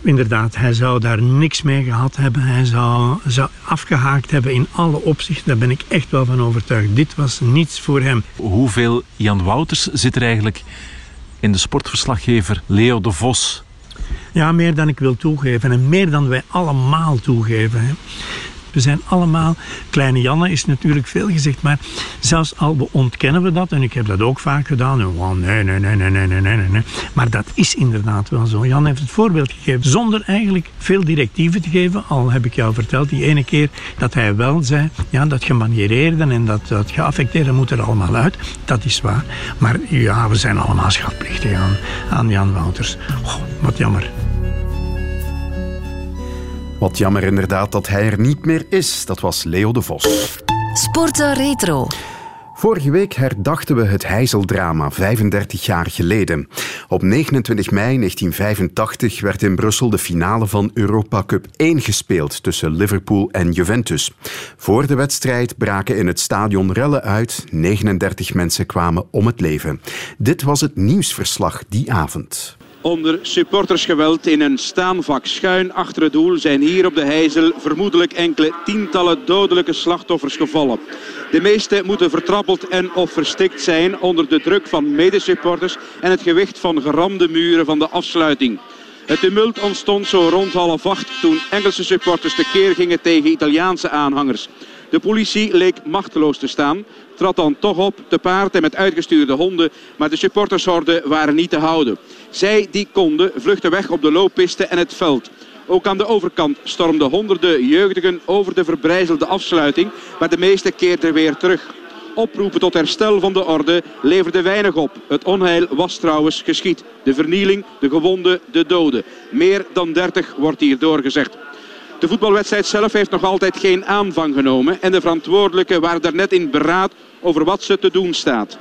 inderdaad, hij zou daar niks mee gehad hebben. Hij zou, zou afgehaakt hebben in alle opzichten. Daar ben ik echt wel van overtuigd. Dit was niets voor hem. Hoeveel Jan Wouters zit er eigenlijk in de sportverslaggever Leo de Vos? Ja, meer dan ik wil toegeven. En meer dan wij allemaal toegeven. Hè. We zijn allemaal, kleine Janne is natuurlijk veel gezegd, maar zelfs al ontkennen we dat, en ik heb dat ook vaak gedaan, en, oh, nee, nee, nee, nee, nee, nee, nee, nee. Maar dat is inderdaad wel zo. Jan heeft het voorbeeld gegeven, zonder eigenlijk veel directieven te geven, al heb ik jou verteld die ene keer dat hij wel zei, ja, dat gemaniereerde en dat, dat geaffecteerde moet er allemaal uit. Dat is waar. Maar ja, we zijn allemaal schatplichtig aan, aan Jan Wouters. Goh, wat jammer. Wat jammer inderdaad dat hij er niet meer is. Dat was Leo de Vos. Sporten Retro. Vorige week herdachten we het Heizeldrama 35 jaar geleden. Op 29 mei 1985 werd in Brussel de finale van Europa Cup 1 gespeeld tussen Liverpool en Juventus. Voor de wedstrijd braken in het stadion rellen uit. 39 mensen kwamen om het leven. Dit was het nieuwsverslag die avond. Onder supportersgeweld in een staanvak schuin achter het doel zijn hier op de Heizel vermoedelijk enkele tientallen dodelijke slachtoffers gevallen. De meeste moeten vertrappeld en of verstikt zijn onder de druk van medesupporters en het gewicht van geramde muren van de afsluiting. Het tumult ontstond zo rond half acht toen Engelse supporters tekeer gingen tegen Italiaanse aanhangers. De politie leek machteloos te staan, trad dan toch op, te paard en met uitgestuurde honden, maar de supportershorden waren niet te houden. Zij die konden vluchtten weg op de looppiste en het veld. Ook aan de overkant stormden honderden jeugdigen over de verbrijzelde afsluiting, maar de meeste keerden weer terug. Oproepen tot herstel van de orde leverde weinig op. Het onheil was trouwens geschied. De vernieling, de gewonden, de doden. Meer dan 30 wordt hier doorgezegd. De voetbalwedstrijd zelf heeft nog altijd geen aanvang genomen en de verantwoordelijken waren daarnet in beraad over wat ze te doen staat.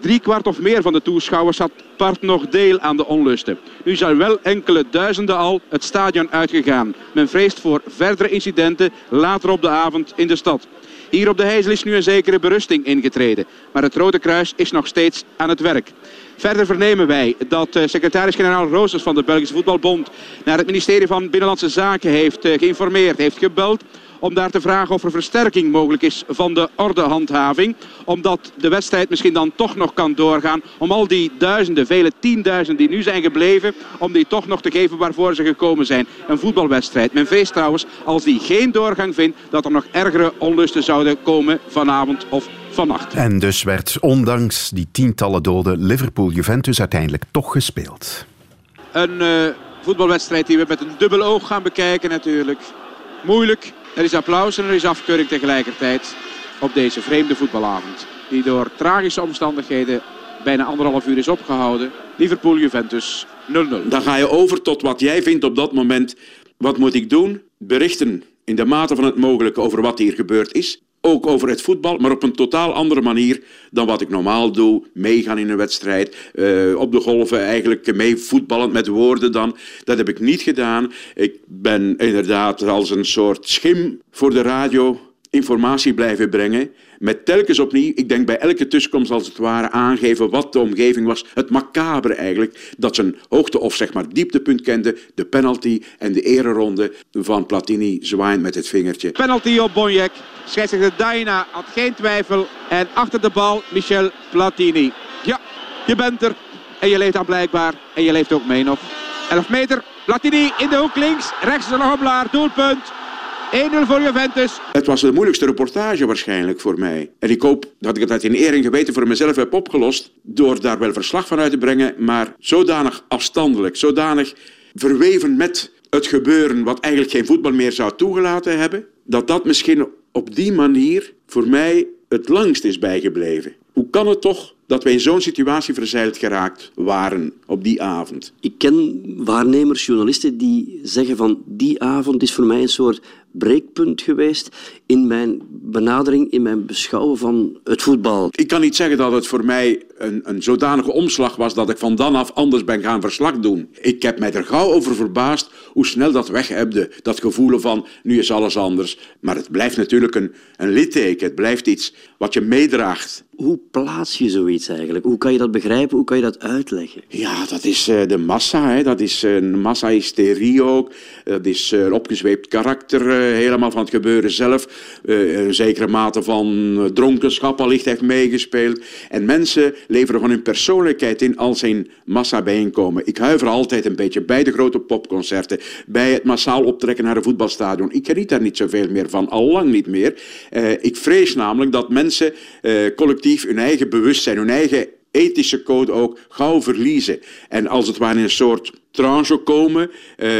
Drie kwart of meer van de toeschouwers had part nog deel aan de onlusten. Nu zijn wel enkele duizenden al het stadion uitgegaan. Men vreest voor verdere incidenten later op de avond in de stad. Hier op de Heizel is nu een zekere berusting ingetreden. Maar het Rode Kruis is nog steeds aan het werk. Verder vernemen wij dat uh, secretaris-generaal Roosers van de Belgische Voetbalbond naar het ministerie van Binnenlandse Zaken heeft uh, geïnformeerd, heeft gebeld om daar te vragen of er versterking mogelijk is van de ordehandhaving. Omdat de wedstrijd misschien dan toch nog kan doorgaan. Om al die duizenden, vele tienduizenden die nu zijn gebleven, om die toch nog te geven waarvoor ze gekomen zijn. Een voetbalwedstrijd. Men vreest trouwens, als die geen doorgang vindt, dat er nog ergere onlusten zouden komen vanavond of vannacht. En dus werd ondanks die tientallen doden Liverpool-Juventus uiteindelijk toch gespeeld. Een uh, voetbalwedstrijd die we met een dubbel oog gaan bekijken natuurlijk. Moeilijk, er is applaus en er is afkeuring tegelijkertijd op deze vreemde voetbalavond. Die door tragische omstandigheden bijna anderhalf uur is opgehouden. Liverpool-Juventus 0-0. Dan ga je over tot wat jij vindt op dat moment. Wat moet ik doen? Berichten in de mate van het mogelijke over wat hier gebeurd is. Ook over het voetbal, maar op een totaal andere manier dan wat ik normaal doe. Meegaan in een wedstrijd, uh, op de golven eigenlijk mee voetballend met woorden dan. Dat heb ik niet gedaan. Ik ben inderdaad als een soort schim voor de radio informatie blijven brengen. Met telkens opnieuw, ik denk bij elke tussenkomst als het ware, aangeven wat de omgeving was. Het macabre eigenlijk, dat zijn hoogte- of zeg maar dieptepunt kende. De penalty en de ereronde van Platini zwaaiend met het vingertje. Penalty op Bonjek. Scheidsrechter Daina had geen twijfel. En achter de bal Michel Platini. Ja, je bent er. En je leeft dan blijkbaar. En je leeft ook mee nog. 11 meter. Platini in de hoek links. Rechts er nog blaar. Doelpunt. 1-0 voor Juventus. Het was de moeilijkste reportage waarschijnlijk voor mij. En ik hoop dat ik het uit in eer en geweten voor mezelf heb opgelost. Door daar wel verslag van uit te brengen. Maar zodanig afstandelijk, zodanig verweven met het gebeuren wat eigenlijk geen voetbal meer zou toegelaten hebben. Dat dat misschien op die manier voor mij het langst is bijgebleven. Hoe kan het toch dat wij in zo'n situatie verzeild geraakt waren op die avond? Ik ken waarnemers, journalisten die zeggen van die avond is voor mij een soort breekpunt geweest in mijn benadering, in mijn beschouwen van het voetbal. Ik kan niet zeggen dat het voor mij een, een zodanige omslag was dat ik van dan af anders ben gaan verslag doen. Ik heb mij er gauw over verbaasd hoe snel dat weg hebde. Dat gevoel van nu is alles anders. Maar het blijft natuurlijk een, een litteken. Het blijft iets wat je meedraagt. Hoe plaats je zoiets eigenlijk? Hoe kan je dat begrijpen? Hoe kan je dat uitleggen? Ja, dat is uh, de massa. Hè. Dat is uh, een massa-hysterie ook. Dat is uh, een opgezweept karakter helemaal van het gebeuren zelf. een zekere mate van dronkenschap allicht heeft meegespeeld. En mensen leveren van hun persoonlijkheid in als een massa bijeenkomen. Ik huiver altijd een beetje bij de grote popconcerten. Bij het massaal optrekken naar een voetbalstadion. Ik geniet daar niet zoveel meer van. Al lang niet meer. ik vrees namelijk dat mensen collectief hun eigen bewustzijn, hun eigen ethische code ook gauw verliezen. En als het ware in een soort tranche komen, eh,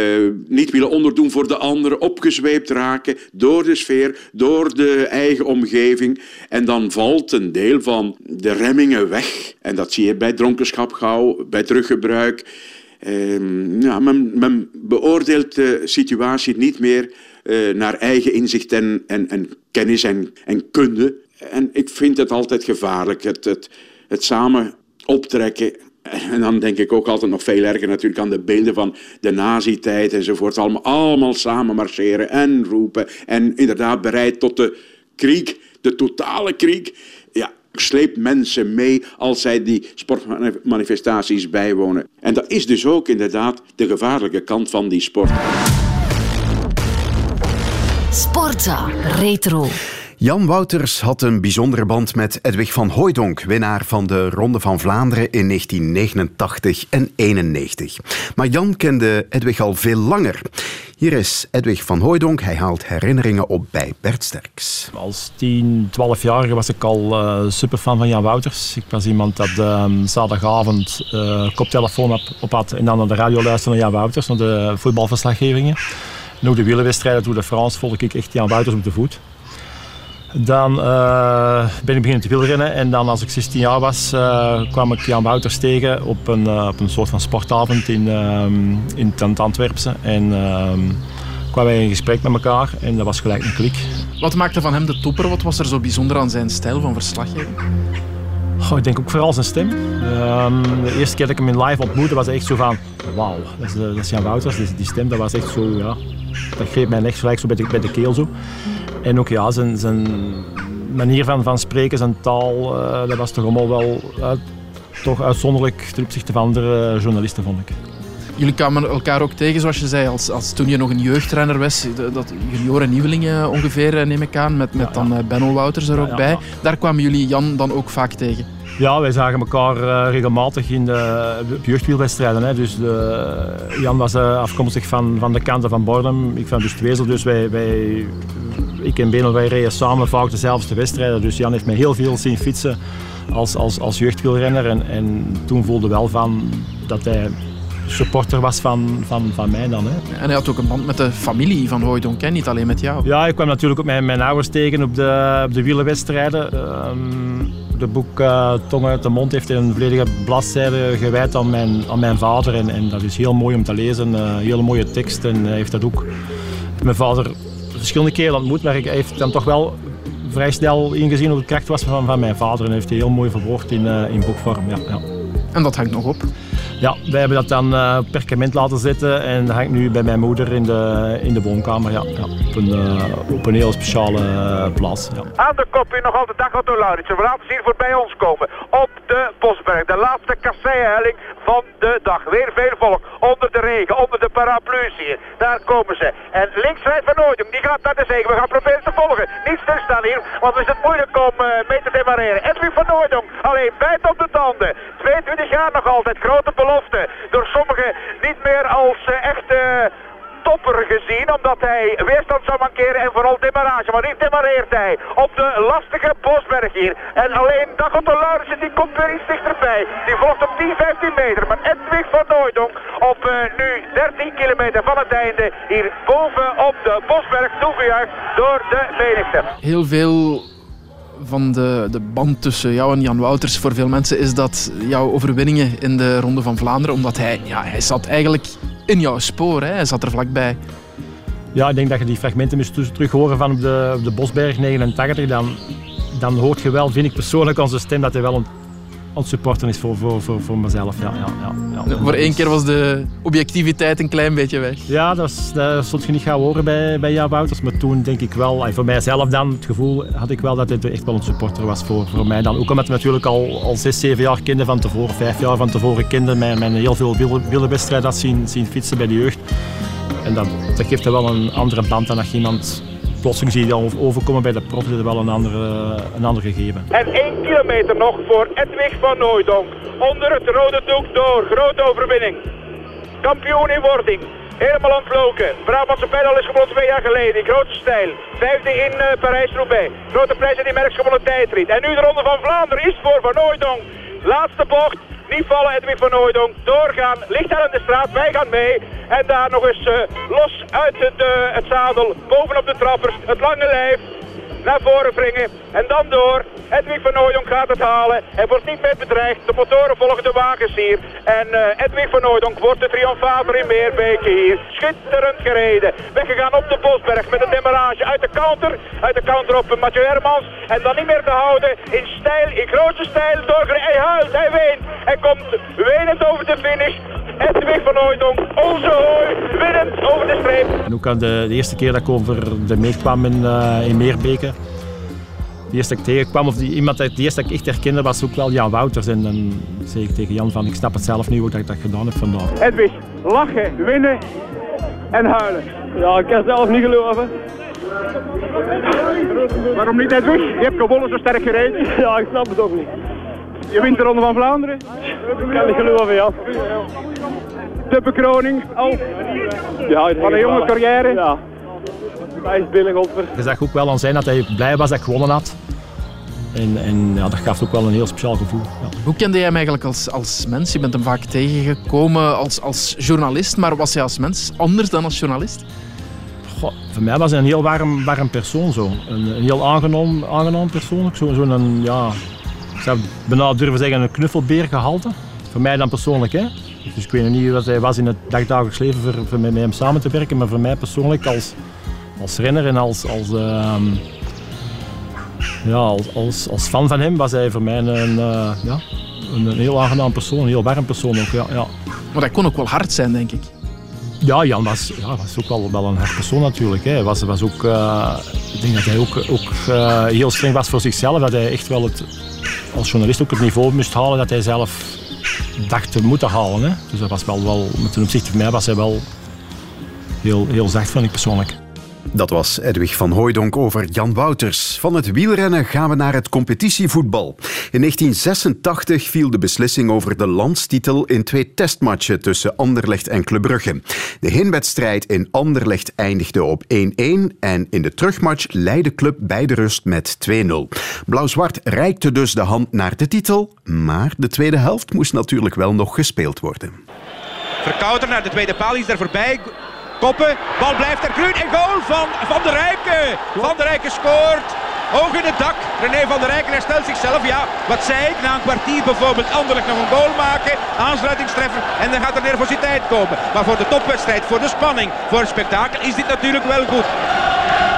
niet willen onderdoen voor de anderen, opgezweept raken door de sfeer, door de eigen omgeving. En dan valt een deel van de remmingen weg. En dat zie je bij dronkenschap gauw, bij teruggebruik. Eh, ja, men, men, beoordeelt de situatie niet meer uh, naar eigen inzicht en, en, en kennis en, en kunde. En ik vind het altijd gevaarlijk, het, het, het samen optrekken. En dan denk ik ook altijd nog veel erger natuurlijk aan de beelden van de nazi-tijd enzovoort. Allemaal, allemaal samen marcheren en roepen. En inderdaad bereid tot de kriek, de totale kriek. Ja, sleept mensen mee als zij die sportmanifestaties bijwonen. En dat is dus ook inderdaad de gevaarlijke kant van die sport. Sportza Retro. Jan Wouters had een bijzondere band met Edwig van Hooijdonk, winnaar van de Ronde van Vlaanderen in 1989 en 91. Maar Jan kende Edwig al veel langer. Hier is Edwig van Hooijdonk. Hij haalt herinneringen op bij Bert Sterks. Als 10, 12-jarige was ik al uh, superfan van Jan Wouters. Ik was iemand dat uh, zaterdagavond uh, koptelefoon op, had en dan naar de radio luisterde naar Jan Wouters, naar de voetbalverslaggevingen. En ook de wielerwedstrijden, Tour de France, volg ik echt Jan Wouters op de voet. Dan uh, ben ik beginnen te wielrennen en dan als ik 16 jaar was uh, kwam ik Jan Wouters tegen op een, uh, op een soort van sportavond in, in Tent Antwerpse. En kwamen wij in gesprek met elkaar en dat was gelijk een klik. Wat maakte van hem de topper? Wat was er zo bijzonder aan zijn stijl van verslaggeving? Oh, ik denk ook vooral zijn stem. Um, de eerste keer dat ik hem in live ontmoette was echt zo van wauw, dat is, dat is Jan Wouters. Die, die stem dat was echt zo, ja, dat greep mij echt gelijk zo bij de, bij de keel zo. En ook ja, zijn, zijn manier van, van spreken, zijn taal, uh, dat was toch allemaal wel uh, toch uitzonderlijk ten opzichte van andere journalisten, vond ik. Jullie kwamen elkaar ook tegen, zoals je zei, als, als toen je nog een jeugdtrainer was. Dat junioren nieuwelingen ongeveer, neem ik aan, met, met ja, ja. dan Benno Wouters er ook ja, bij. Daar kwamen jullie Jan dan ook vaak tegen? Ja, wij zagen elkaar uh, regelmatig in de, de jeugdwielwedstrijden. Hè. Dus de, Jan was uh, afkomstig van, van de kanten van Bordem, ik van Dustwezel. Dus wij, wij, ik en Benel, wij reden samen vaak dezelfde wedstrijden. Dus Jan heeft mij heel veel zien fietsen als, als, als jeugdwielrenner. En, en toen voelde wel van dat hij supporter was van, van, van mij dan. Hè. En hij had ook een band met de familie van Hooydonk, niet alleen met jou. Ja, ik kwam natuurlijk ook mijn, mijn ouders tegen op de, op de wielenwedstrijden. Um, de boek uh, Tong uit de mond heeft een volledige bladzijde gewijd aan mijn, aan mijn vader. En, en dat is heel mooi om te lezen. Uh, hele mooie tekst. En hij heeft dat ook mijn vader verschillende keren ontmoet. Maar hij heeft dan toch wel vrij snel ingezien hoe de kracht was van, van mijn vader. En heeft hij heel mooi verwoord in, uh, in boekvorm. Ja, ja. En dat hangt nog op? Ja, wij hebben dat dan uh, perkament laten zitten en dat hangt nu bij mijn moeder in de, in de woonkamer. Ja, op, een, uh, op een heel speciale uh, plaats. Aan de kop hier nog altijd Dagotto Lauritsen. We laten ze hier voorbij ons komen. Op de Bosberg, de laatste kasseihelling van de dag. Weer veel volk. Onder de regen, onder de paraplu's hier. Daar komen ze. En links rijdt Van Ooydonk, die gaat naar de zegen. We gaan proberen te volgen. Niet stilstaan hier, want is het moeilijk om mee te demareren. Edwin Van Ooydonk, alleen bijt op de tanden. 22 jaar nog altijd, grote belofte. Door sommigen niet meer als uh, echte topper gezien, omdat hij weerstand zou mankeren en vooral demarrage. Maar hier demareert hij op de lastige Bosberg hier. En alleen Dagotto Laurensen die komt weer iets dichterbij. Die volgt op 10, 15 meter. Maar Edwig van Nooidonk op uh, nu 13 kilometer van het einde hier boven op de Bosberg toegejuicht door de menigte. Heel veel van de, de band tussen jou en Jan Wouters voor veel mensen is dat jouw overwinningen in de Ronde van Vlaanderen, omdat hij, ja, hij zat eigenlijk in jouw spoor, hè? hij zat er vlakbij. Ja, ik denk dat je die fragmenten moest terug horen van op de, op de Bosberg 89. Dan, dan hoort je wel, vind ik persoonlijk, onze stem dat hij wel een aan het supporten is voor, voor, voor, voor mezelf. Ja, ja, ja, ja. Voor één keer was de objectiviteit een klein beetje weg. Ja, dat, is, dat zult je niet gaan horen bij, bij Jan Wouters. Maar toen denk ik wel, voor mijzelf dan, het gevoel had ik wel dat hij echt wel een supporter was voor, voor mij dan. Ook omdat hij natuurlijk al, al zes, zeven jaar kende van tevoren, vijf jaar van tevoren kende. Mij, mij heel veel wielerwedstrijden had zien, zien fietsen bij de jeugd. En dat, dat geeft er wel een andere band dan als iemand plotseling zie je dan overkomen bij de prof, is wel een andere, een ander gegeven. En 1 kilometer nog voor Edwig van Nooidonk. Onder het rode doek door. Grote overwinning. Kampioen in wording. Helemaal ontloken. Brabantse pedal is gewonnen twee jaar geleden in grote stijl. Vijfde in uh, Parijs-Roubaix. Grote prijs in die Merckx gewonnen tijdrit. En nu de Ronde van Vlaanderen is voor Van Nooidonk. Laatste bocht. Niet vallen Edwin van Nooydonk. Doorgaan. Licht aan de straat. Wij gaan mee. En daar nog eens uh, los uit uh, het zadel. Bovenop de trappers. Het lange lijf. Naar voren wringen. En dan door. Edwin van Nooydonk gaat het halen. Hij wordt niet meer bedreigd. De motoren volgen de wagens hier. En uh, Edwin van Nooydonk wordt de triomfator in Meerbeke hier. Schitterend gereden. Weggegaan op de Bosberg met een demarrage uit de counter. Uit de counter op Mathieu Hermans. En dan niet meer te houden. In stijl, in grootste stijl doorgereden. Hij huilt, hij weent. Hij komt wenend over de finish. Edwin van Nooydonk, onze hooi, winnend over de streep. En ook aan de, de eerste keer dat ik over de meer kwam in, uh, in Meerbeke. De eerste dat ik tegenkwam, of die, iemand dat, de eerste dat ik echt herkende, was ook wel Jan Wouters. En dan zei ik tegen Jan van, ik snap het zelf niet hoe dat ik dat gedaan heb vandaag. Edwin, lachen, winnen en huilen. Ja, ik kan zelf niet geloven. Waarom niet Edwin? Je hebt gewonnen zo sterk gereden. Ja, ik snap het ook niet. Je wint de Ronde van Vlaanderen? Ik kan niet geloven, ja. De bekroning oh. ja, van een jonge carrière? Ja. Hij is binnengodver. Je zag ook wel aan zijn dat hij blij was dat ik gewonnen had. En, en ja, dat gaf ook wel een heel speciaal gevoel. Ja. Hoe kende jij hem eigenlijk als, als mens? Je bent hem vaak tegengekomen als, als journalist, maar was hij als mens anders dan als journalist? Goh, voor mij was hij een heel warm, warm persoon. Zo. Een, een heel aangenaam, aangenaam persoon. Zo'n zo een, ja, ik zou bijna durven zeggen, een knuffelbeer gehalte. Voor mij dan persoonlijk. Hè? Dus ik weet niet wat hij was in het dagdagelijks leven voor, voor met hem samen te werken. Maar voor mij persoonlijk als, als renner en als, als, uh, ja, als, als, als, fan van hem was hij voor mij een, uh, ja, een, een, heel aangenaam persoon. Een heel warm persoon ook. Ja, ja. Maar hij kon ook wel hard zijn, denk ik. Ja, Jan was, ja, was ook wel, wel een hard persoon natuurlijk. Hè. Hij was, was ook, uh, ik denk dat hij ook, ook uh, heel streng was voor zichzelf. Dat hij echt wel het, als journalist ook het niveau moest halen dat hij zelf dacht te moeten halen. Hè. Dus dat was wel, wel, ten opzichte van mij was hij wel heel, heel zacht, vind ik persoonlijk. Dat was Edwig van Hooijdonk over Jan Wouters. Van het wielrennen gaan we naar het competitievoetbal. In 1986 viel de beslissing over de landstitel in twee testmatchen tussen Anderlecht en Club Brugge. De heenwedstrijd in Anderlecht eindigde op 1-1 en in de terugmatch leidde Club bij de rust met 2-0. Blauw-Zwart reikte dus de hand naar de titel, maar de tweede helft moest natuurlijk wel nog gespeeld worden. Verkouter naar de tweede paal, is daar voorbij. Koppen, bal blijft er groen en goal van Van der Rijken. Van der Rijken scoort. Hoog in het dak. René van der Rijken herstelt zichzelf. Ja, wat zei ik? Na een kwartier bijvoorbeeld Anderlecht nog een goal maken. Aansluitingstreffer. En dan gaat er nervositeit komen. Maar voor de topwedstrijd, voor de spanning, voor het spektakel is dit natuurlijk wel goed.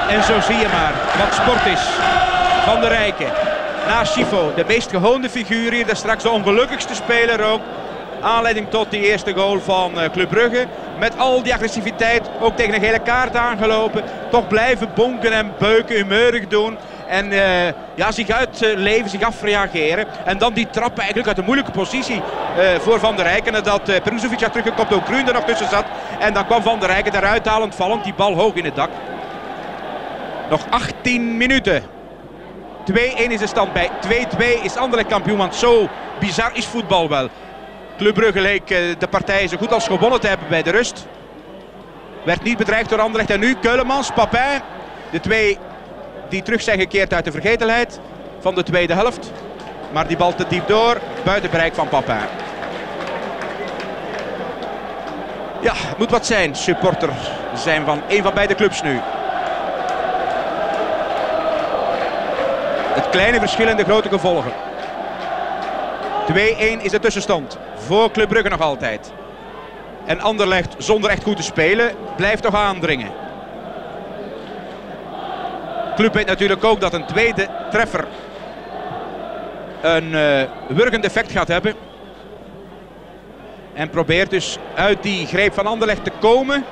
En zo zie je maar wat sport is. Van der Rijken. Naast Chifo, de meest gehoonde figuur hier. De straks de ongelukkigste speler ook. Aanleiding tot die eerste goal van eh, Club Brugge. Met al die agressiviteit, ook tegen een gele kaart aangelopen. Toch blijven bonken en beuken, humeurig doen. En uh, ja, zich uitleven, zich afreageren. En dan die trap eigenlijk uit een moeilijke positie voor Van der Rijken. Nadat uh, Peruzovic had teruggekopt, ook Kruun er nog tussen zat. En dan kwam Van der Rijken daaruit halend vallend, die bal hoog in het dak. Nog 18 minuten. 2-1 is de stand bij. 2-2 is Anderlecht kampioen, want zo bizar is voetbal wel. Club Brugge leek de partij zo goed als gewonnen te hebben bij de rust. Werd niet bedreigd door Anderlecht. En nu Keulemans, Papin. De twee die terug zijn gekeerd uit de vergetelheid van de tweede helft. Maar die bal te diep door, buiten bereik van Papin. Ja, moet wat zijn. Supporter zijn van een van beide clubs nu. Het kleine verschil en de grote gevolgen. 2-1 is de tussenstand. Voor Club Brugge nog altijd. En Anderlecht zonder echt goed te spelen blijft toch aandringen. Club weet natuurlijk ook dat een tweede treffer een uh, wurgend effect gaat hebben. En probeert dus uit die greep van Anderlecht te komen.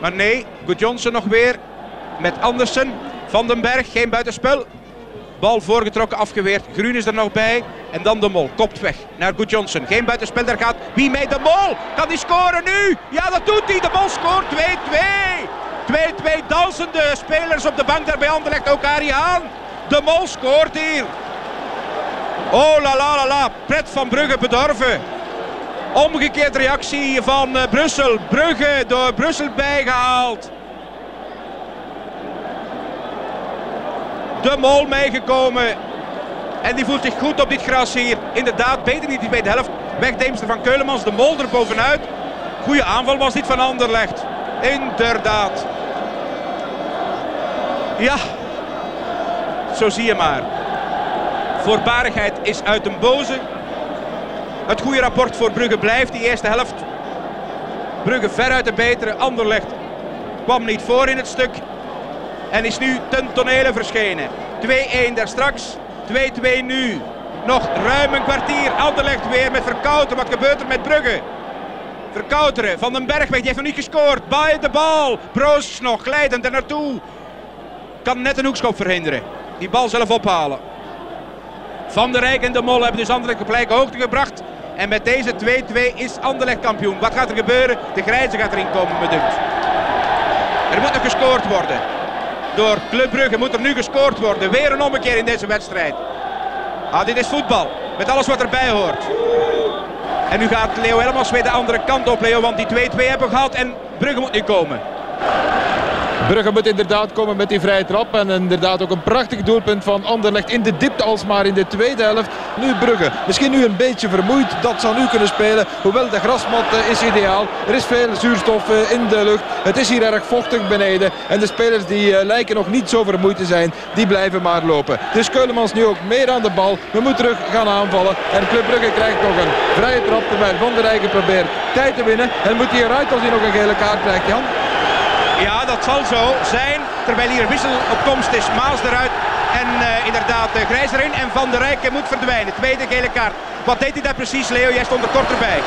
Maar nee, Good Johnson nog weer met Andersen. Van den Berg, geen buitenspel. Bal voorgetrokken, afgeweerd. Groen is er nog bij. En dan de Mol. Kopt weg naar Good Johnson. Geen buitenspel, daar gaat wie mee? De Mol. Kan hij scoren nu? Ja, dat doet hij. De Mol scoort 2-2. 2-2 dansende spelers op de bank daar bij Anderlecht. Ook Haan. De Mol scoort hier. Oh la la la la. Pret van Brugge bedorven. Omgekeerde reactie van uh, Brussel. Brugge door Brussel bijgehaald. De Mol meegekomen. En die voelt zich goed op dit gras hier. Inderdaad, beter niet die tweede helft. Wegdeemster van Keulemans, de Mol er bovenuit. Goede aanval was dit van Anderlecht. Inderdaad. Ja, zo zie je maar. Voorbarigheid is uit een boze. Het goede rapport voor Brugge blijft. Die eerste helft. Brugge veruit de betere. Anderlecht kwam niet voor in het stuk. En is nu ten tonele verschenen. 2-1 daar straks. 2-2 nu. Nog ruim een kwartier. Anderlecht weer met Verkouteren. Wat gebeurt er met Brugge? Verkouteren. Van den Bergweg. Die heeft nog niet gescoord. Bij de bal. Broos nog glijdend er naartoe. Kan net een hoekschop verhinderen. Die bal zelf ophalen. Van der Rijk en de Mol hebben dus Anderlecht op gelijke hoogte gebracht. En met deze 2-2 is Anderlecht kampioen. Wat gaat er gebeuren? De Grijze gaat erin komen, me dunkt. Er moet nog gescoord worden. Door Club Brugge moet er nu gescoord worden. Weer een ommekeer in deze wedstrijd. Ah, dit is voetbal. Met alles wat erbij hoort. En nu gaat Leo Helmans weer de andere kant op, Leo. Want die 2-2 hebben gehad en Brugge moet nu komen. Brugge moet inderdaad komen met die vrije trap. En inderdaad ook een prachtig doelpunt van Anderlecht in de diepte alsmaar in de tweede helft. Nu Brugge. Misschien nu een beetje vermoeid. Dat zal nu kunnen spelen. Hoewel de grasmat eh, is ideaal. Er is veel zuurstof eh, in de lucht. Het is hier erg vochtig beneden. En de spelers die eh, lijken nog niet zo vermoeid te zijn. Die blijven maar lopen. Dus Keulemans nu ook meer aan de bal. We moeten terug gaan aanvallen. En Club Brugge krijgt nog een vrije trap. Terwijl Van der Rijken probeert tijd te winnen. En moet hij eruit als hij nog een gele kaart krijgt, Jan? Ja, dat zal zo zijn. Terwijl hier een wissel op komst is. Maas eruit. En uh, inderdaad, uh, Grijs erin en Van der Rijken moet verdwijnen. Tweede gele kaart. Wat deed hij daar precies, Leo? Jij stond er kort erbij.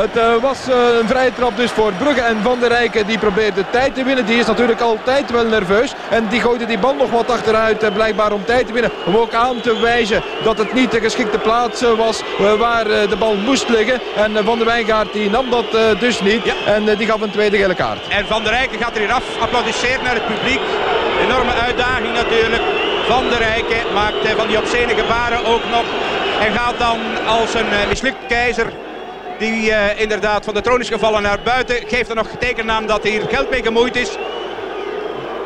Het uh, was een vrije trap dus voor Brugge. En Van der Rijken die probeerde tijd te winnen. Die is natuurlijk altijd wel nerveus. En die gooide die bal nog wat achteruit blijkbaar om tijd te winnen. Om ook aan te wijzen dat het niet de geschikte plaats was waar de bal moest liggen. En Van der Wijngaard die nam dat dus niet. Ja. En die gaf een tweede gele kaart. En Van der Rijken gaat er hier af. Applaudisseert naar het publiek. Enorme uitdaging natuurlijk. Van der Rijken maakt van die obscene gebaren ook nog. En gaat dan als een mislukt keizer die uh, inderdaad van de troon is gevallen naar buiten. Geeft er nog teken aan dat hier geld mee gemoeid is.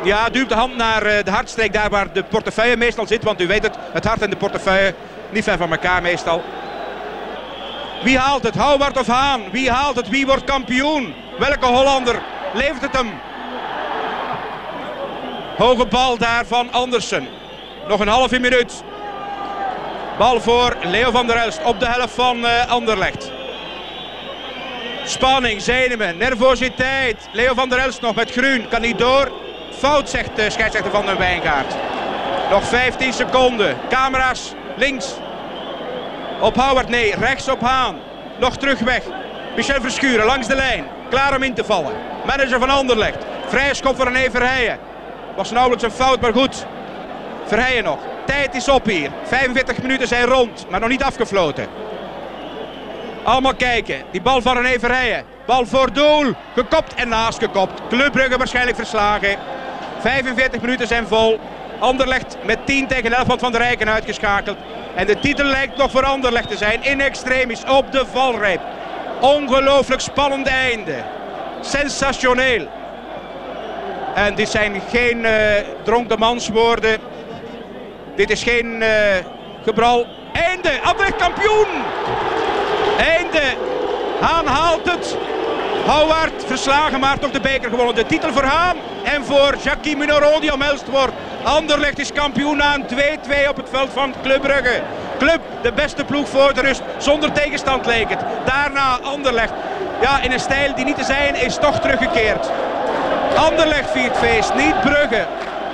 Ja, duwt de hand naar de hartstreek daar waar de portefeuille meestal zit. Want u weet het, het hart en de portefeuille niet ver van elkaar meestal. Wie haalt het? Howard of Haan? Wie haalt het? Wie wordt kampioen? Welke Hollander levert het hem? Hoge bal daar van Andersen. Nog een halve minuut. Bal voor Leo van der Elst op de helft van uh, Anderlecht. Spanning, zenuwen, nervositeit. Leo van der Elst nog met groen. Kan niet door. Fout, zegt de scheidsrechter van den Wijngaard. Nog 15 seconden. Camera's links. Op Howard, nee. Rechts op Haan. Nog terug weg. Michel Verschuren langs de lijn. Klaar om in te vallen. Manager van Anderlecht. Vrije schop voor René Verheijen. Was nauwelijks een fout, maar goed. Verheijen nog. Tijd is op hier. 45 minuten zijn rond, maar nog niet afgefloten. Allemaal kijken. Die bal van René Verheijen. Bal voor doel. Gekopt en naast gekopt. Club Brugge waarschijnlijk verslagen. 45 minuten zijn vol. Anderlecht met 10 tegen 11 van de Rijken uitgeschakeld. En de titel lijkt nog voor Anderlecht te zijn. In extremis op de valreep. Ongelooflijk spannend einde. Sensationeel. En dit zijn geen uh, dronkemanswoorden. Dit is geen uh, gebral. Einde. Anderlecht kampioen. Einde. Haan haalt het. Howard verslagen, maar toch de beker gewonnen. De titel voor Haan en voor Jackie Minoron die omhelst wordt. Anderlecht is kampioen aan 2-2 op het veld van Club Brugge. Club, de beste ploeg voor de rust. Zonder tegenstand leek het. Daarna Anderlecht. Ja, in een stijl die niet te zijn is toch teruggekeerd. Anderlecht viert feest, niet Brugge.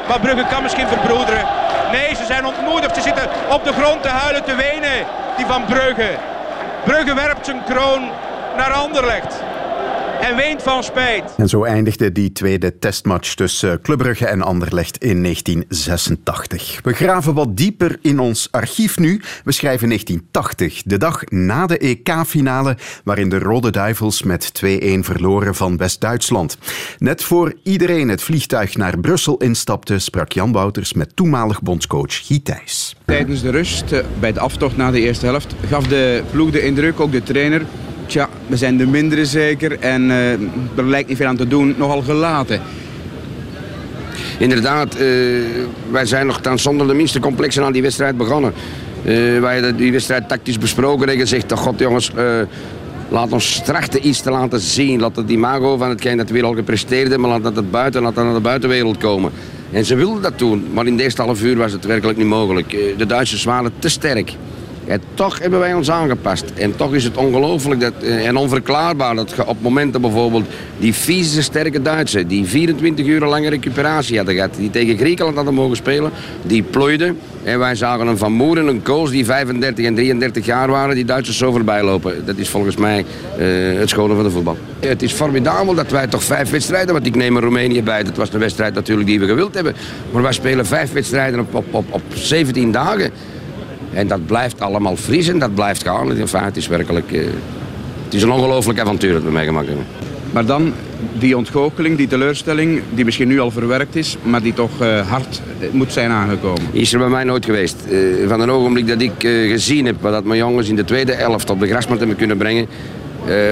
Maar Brugge kan misschien verbroederen. Nee, ze zijn ontmoedigd. Ze zitten op de grond te huilen, te wenen. Die van Brugge. Brugge werpt zijn kroon naar Anderlecht. En weent van spijt. En zo eindigde die tweede testmatch tussen Club Brugge en Anderlecht in 1986. We graven wat dieper in ons archief nu. We schrijven 1980, de dag na de EK-finale, waarin de Rode Duivels met 2-1 verloren van West-Duitsland. Net voor iedereen het vliegtuig naar Brussel instapte, sprak Jan Wouters met toenmalig bondscoach Guy Thijs. Tijdens de rust, eh, bij de aftocht na de eerste helft, gaf de ploeg de indruk, ook de trainer, Tja, we zijn de mindere zeker en uh, er lijkt niet veel aan te doen. Nogal gelaten. Inderdaad, uh, wij zijn nog dan zonder de minste complexen aan die wedstrijd begonnen. Uh, wij hebben die wedstrijd tactisch besproken en gezegd, oh god jongens, laat ons trachten iets te laten zien. Laat het imago van hetgeen dat we al gepresteerd hebben, laat dat het buiten, laat dat naar de buitenwereld komen. En ze wilden dat doen, maar in de eerste half uur was het werkelijk niet mogelijk. De Duitsers waren te sterk. En toch hebben wij ons aangepast. En toch is het ongelooflijk eh, en onverklaarbaar dat op momenten bijvoorbeeld die vieze sterke Duitsers, die 24 uur lange recuperatie hadden gehad, die tegen Griekenland hadden mogen spelen, die plooiden. En wij zagen een Van Moer en een Koos die 35 en 33 jaar waren, die Duitsers zo voorbij lopen. Dat is volgens mij uh, het schone van de voetbal. Het is formidabel dat wij toch vijf wedstrijden, want ik neem er Roemenië bij, dat was de wedstrijd natuurlijk die we gewild hebben. Maar wij spelen vijf wedstrijden op, op, op, op 17 dagen. En dat blijft allemaal fris en dat blijft gaan. Het is werkelijk... Uh, het is een ongelooflijk avontuur dat we meegemaakt hebben. Maar dan die ontgoocheling, die teleurstelling, die misschien nu al verwerkt is, maar die toch uh, hard moet zijn aangekomen. Is er bij mij nooit geweest. Uh, van een ogenblik dat ik uh, gezien heb wat mijn jongens in de tweede elft op de grasmat hebben kunnen brengen,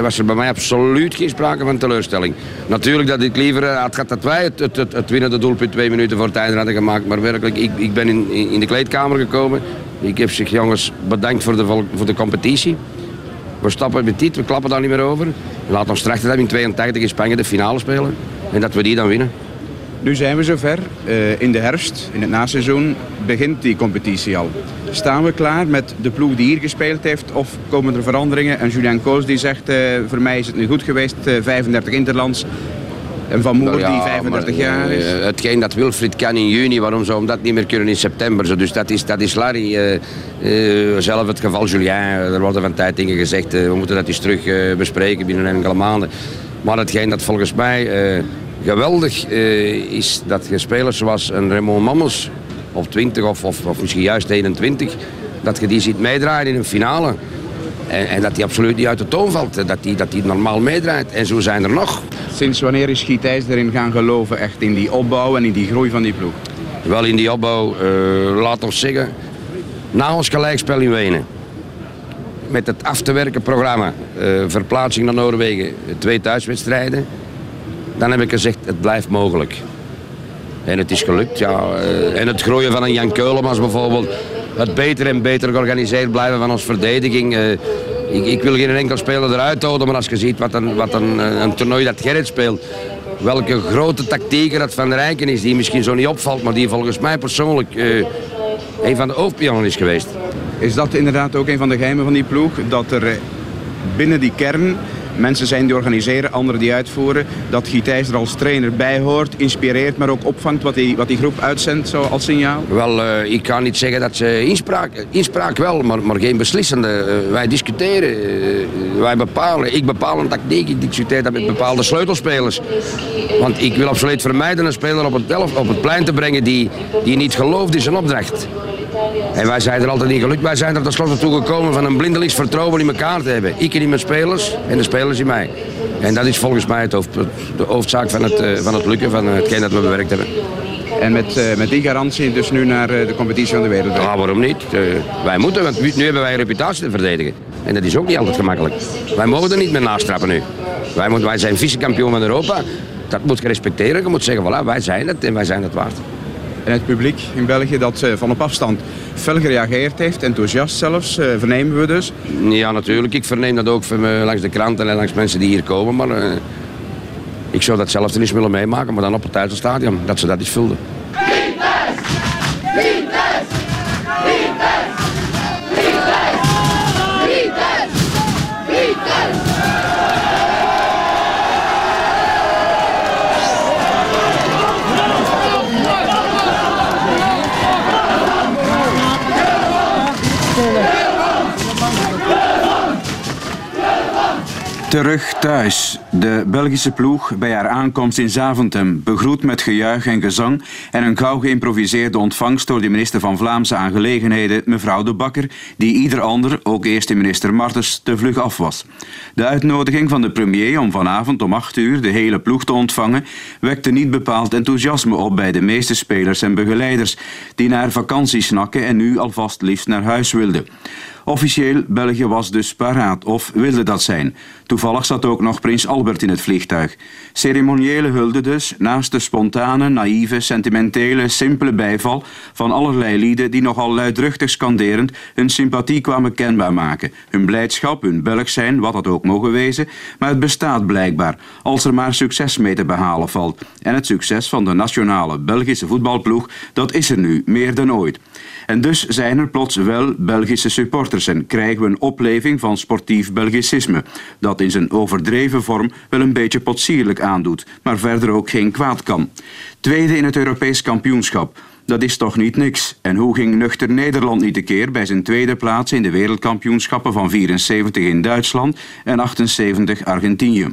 was er bij mij absoluut geen sprake van teleurstelling. Natuurlijk dat ik liever had gehad dat wij het, het, het, het winnende doelpunt twee minuten voor het einde hadden gemaakt, maar werkelijk, ik, ik ben in, in de kleedkamer gekomen. Ik heb zich jongens bedankt voor de, voor de competitie. We stappen met dit, we klappen daar niet meer over. Laat ons trachten dat in 82 in Spanje de finale spelen. En dat we die dan winnen. Nu zijn we zover. Uh, in de herfst, in het naseizoen, begint die competitie al. Staan we klaar met de ploeg die hier gespeeld heeft? Of komen er veranderingen? En Julian Koos die zegt, uh, voor mij is het nu goed geweest, uh, 35 interlands. En Van Moer, ja, die 35 maar, jaar is. eh, hetgeen dat Wilfried kan in juni, waarom zou hem dat niet meer kunnen in september? Zo, Dus dat is, dat is Larry. eh, eh, zelf het geval Julien, er worden van tijd dingen gezegd. we moeten dat eens terug bespreken binnen enkele maanden. Maar hetgeen dat volgens mij geweldig is, dat je spelers zoals een Raymond Mammels op 20 of, of, of misschien juist 21, dat je die ziet meedraaien in een finale. En, en dat die absoluut niet uit de toon valt. Dat die, dat die normaal meedraait. En zo zijn er nog. Sinds wanneer is Gietijs erin gaan geloven, echt in die opbouw en in die groei van die ploeg? Wel in die opbouw, eh, laat ons zeggen, na ons gelijkspel in Wenen. Met het af te werken programma, eh, verplaatsing naar Noorwegen, twee thuiswedstrijden. Dan heb ik gezegd, het blijft mogelijk. En het is gelukt, ja. Eh, en het groeien van een Jan Keulemans bijvoorbeeld. Het beter en beter georganiseerd blijven van onze verdediging. Ik, ik wil geen enkel speler eruit houden, maar als je ziet wat een, wat een, eh, een toernooi dat Gerrit speelt. Welke grote tactieken dat Van der Rijken is, die misschien zo niet opvalt, maar die volgens mij persoonlijk eh, een van de hoofdpionnen is geweest. Is dat inderdaad ook een van de geheimen van die ploeg? Dat er eh, binnen die kern mensen zijn die organiseren, anderen die uitvoeren. Dat Gietijs er als trainer bij hoort, inspireert, maar ook opvangt wat die, wat die groep uitzendt zo als signaal? Wel, eh, ik kan niet zeggen dat ze inspraak, inspraak wel, maar, maar geen beslissende. Eh, wij discussiëren, eh, wij bepalen. Ik bepaal een tactiek, ik discuteer dat met bepaalde sleutelspelers. Want ik wil absoluut vermijden een speler op het, op het plein te brengen die, die niet gelooft in zijn opdracht. En wij zijn er altijd niet gelukt. Wij zijn er tenslotte toe gekomen van een blindelings vertrouwen in elkaar te hebben. Ik in mijn spelers en de spelers in mij. En dat is volgens mij het hoofd, de hoofdzaak van het, eh, van het lukken van hetgeen dat we bewerkt hebben. En met, eh, met die garantie dus nu naar eh, de competitie van de wereld. Ja, waarom niet? Eh, wij moeten, want nu nu hebben wij een reputatie te verdedigen. En dat is ook niet altijd gemakkelijk. Wij mogen er niet meer naast trappen nu. Wij, moeten, wij zijn vice-kampioen van Europa. Dat moet je respecteren. Je moet zeggen, voilà, wij zijn het en wij zijn het waard. En het publiek in België dat eh, van op afstand fel gereageerd heeft, enthousiast zelfs, eh, vernemen we dus. Ja, natuurlijk. Ik verneem dat ook van, eh, langs de kranten en langs mensen die hier komen. Maar eh, ik zou dat zelf eens willen meemaken, maar dan op het Duitse stadion. Dat ze dat eens vulden. Terug thuis. De Belgische ploeg bij haar aankomst in Zaventem begroet met gejuich en gezang en een gauw geïmproviseerde ontvangst door de minister van Vlaamse Aangelegenheden, mevrouw De Bakker, die ieder ander, ook eerste minister Martens, te vlug af was. De uitnodiging van de premier om vanavond om 8 uur de hele ploeg te ontvangen wekte niet bepaald enthousiasme op bij de meeste spelers en begeleiders, die naar vakantie snakken en nu alvast liefst naar huis wilden. Officieel, België was dus paraat, of wilde dat zijn. Toevallig zat ook nog prins Albert in het vliegtuig. Ceremoniële hulde dus, naast de spontane, naïeve, sentimentele, simpele bijval van allerlei lieden die nogal luidruchtig scanderend hun sympathie kwamen kenbaar maken. Hun blijdschap, hun Belg zijn, wat dat ook mogen wezen, maar het bestaat blijkbaar, als er maar succes mee te behalen valt. En het succes van de nationale Belgische voetbalploeg, dat is er nu, meer dan ooit. En dus zijn er plots wel Belgische supporters en krijgen we een opleving van sportief Belgicisme, dat in zijn overdreven vorm wel een beetje potsierlijk aandoet, maar verder ook geen kwaad kan. Tweede in het Europees kampioenschap. Dat is toch niet niks. En hoe ging nuchter Nederland niet een keer bij zijn tweede plaats in de wereldkampioenschappen van 74 in Duitsland en 78 Argentinië?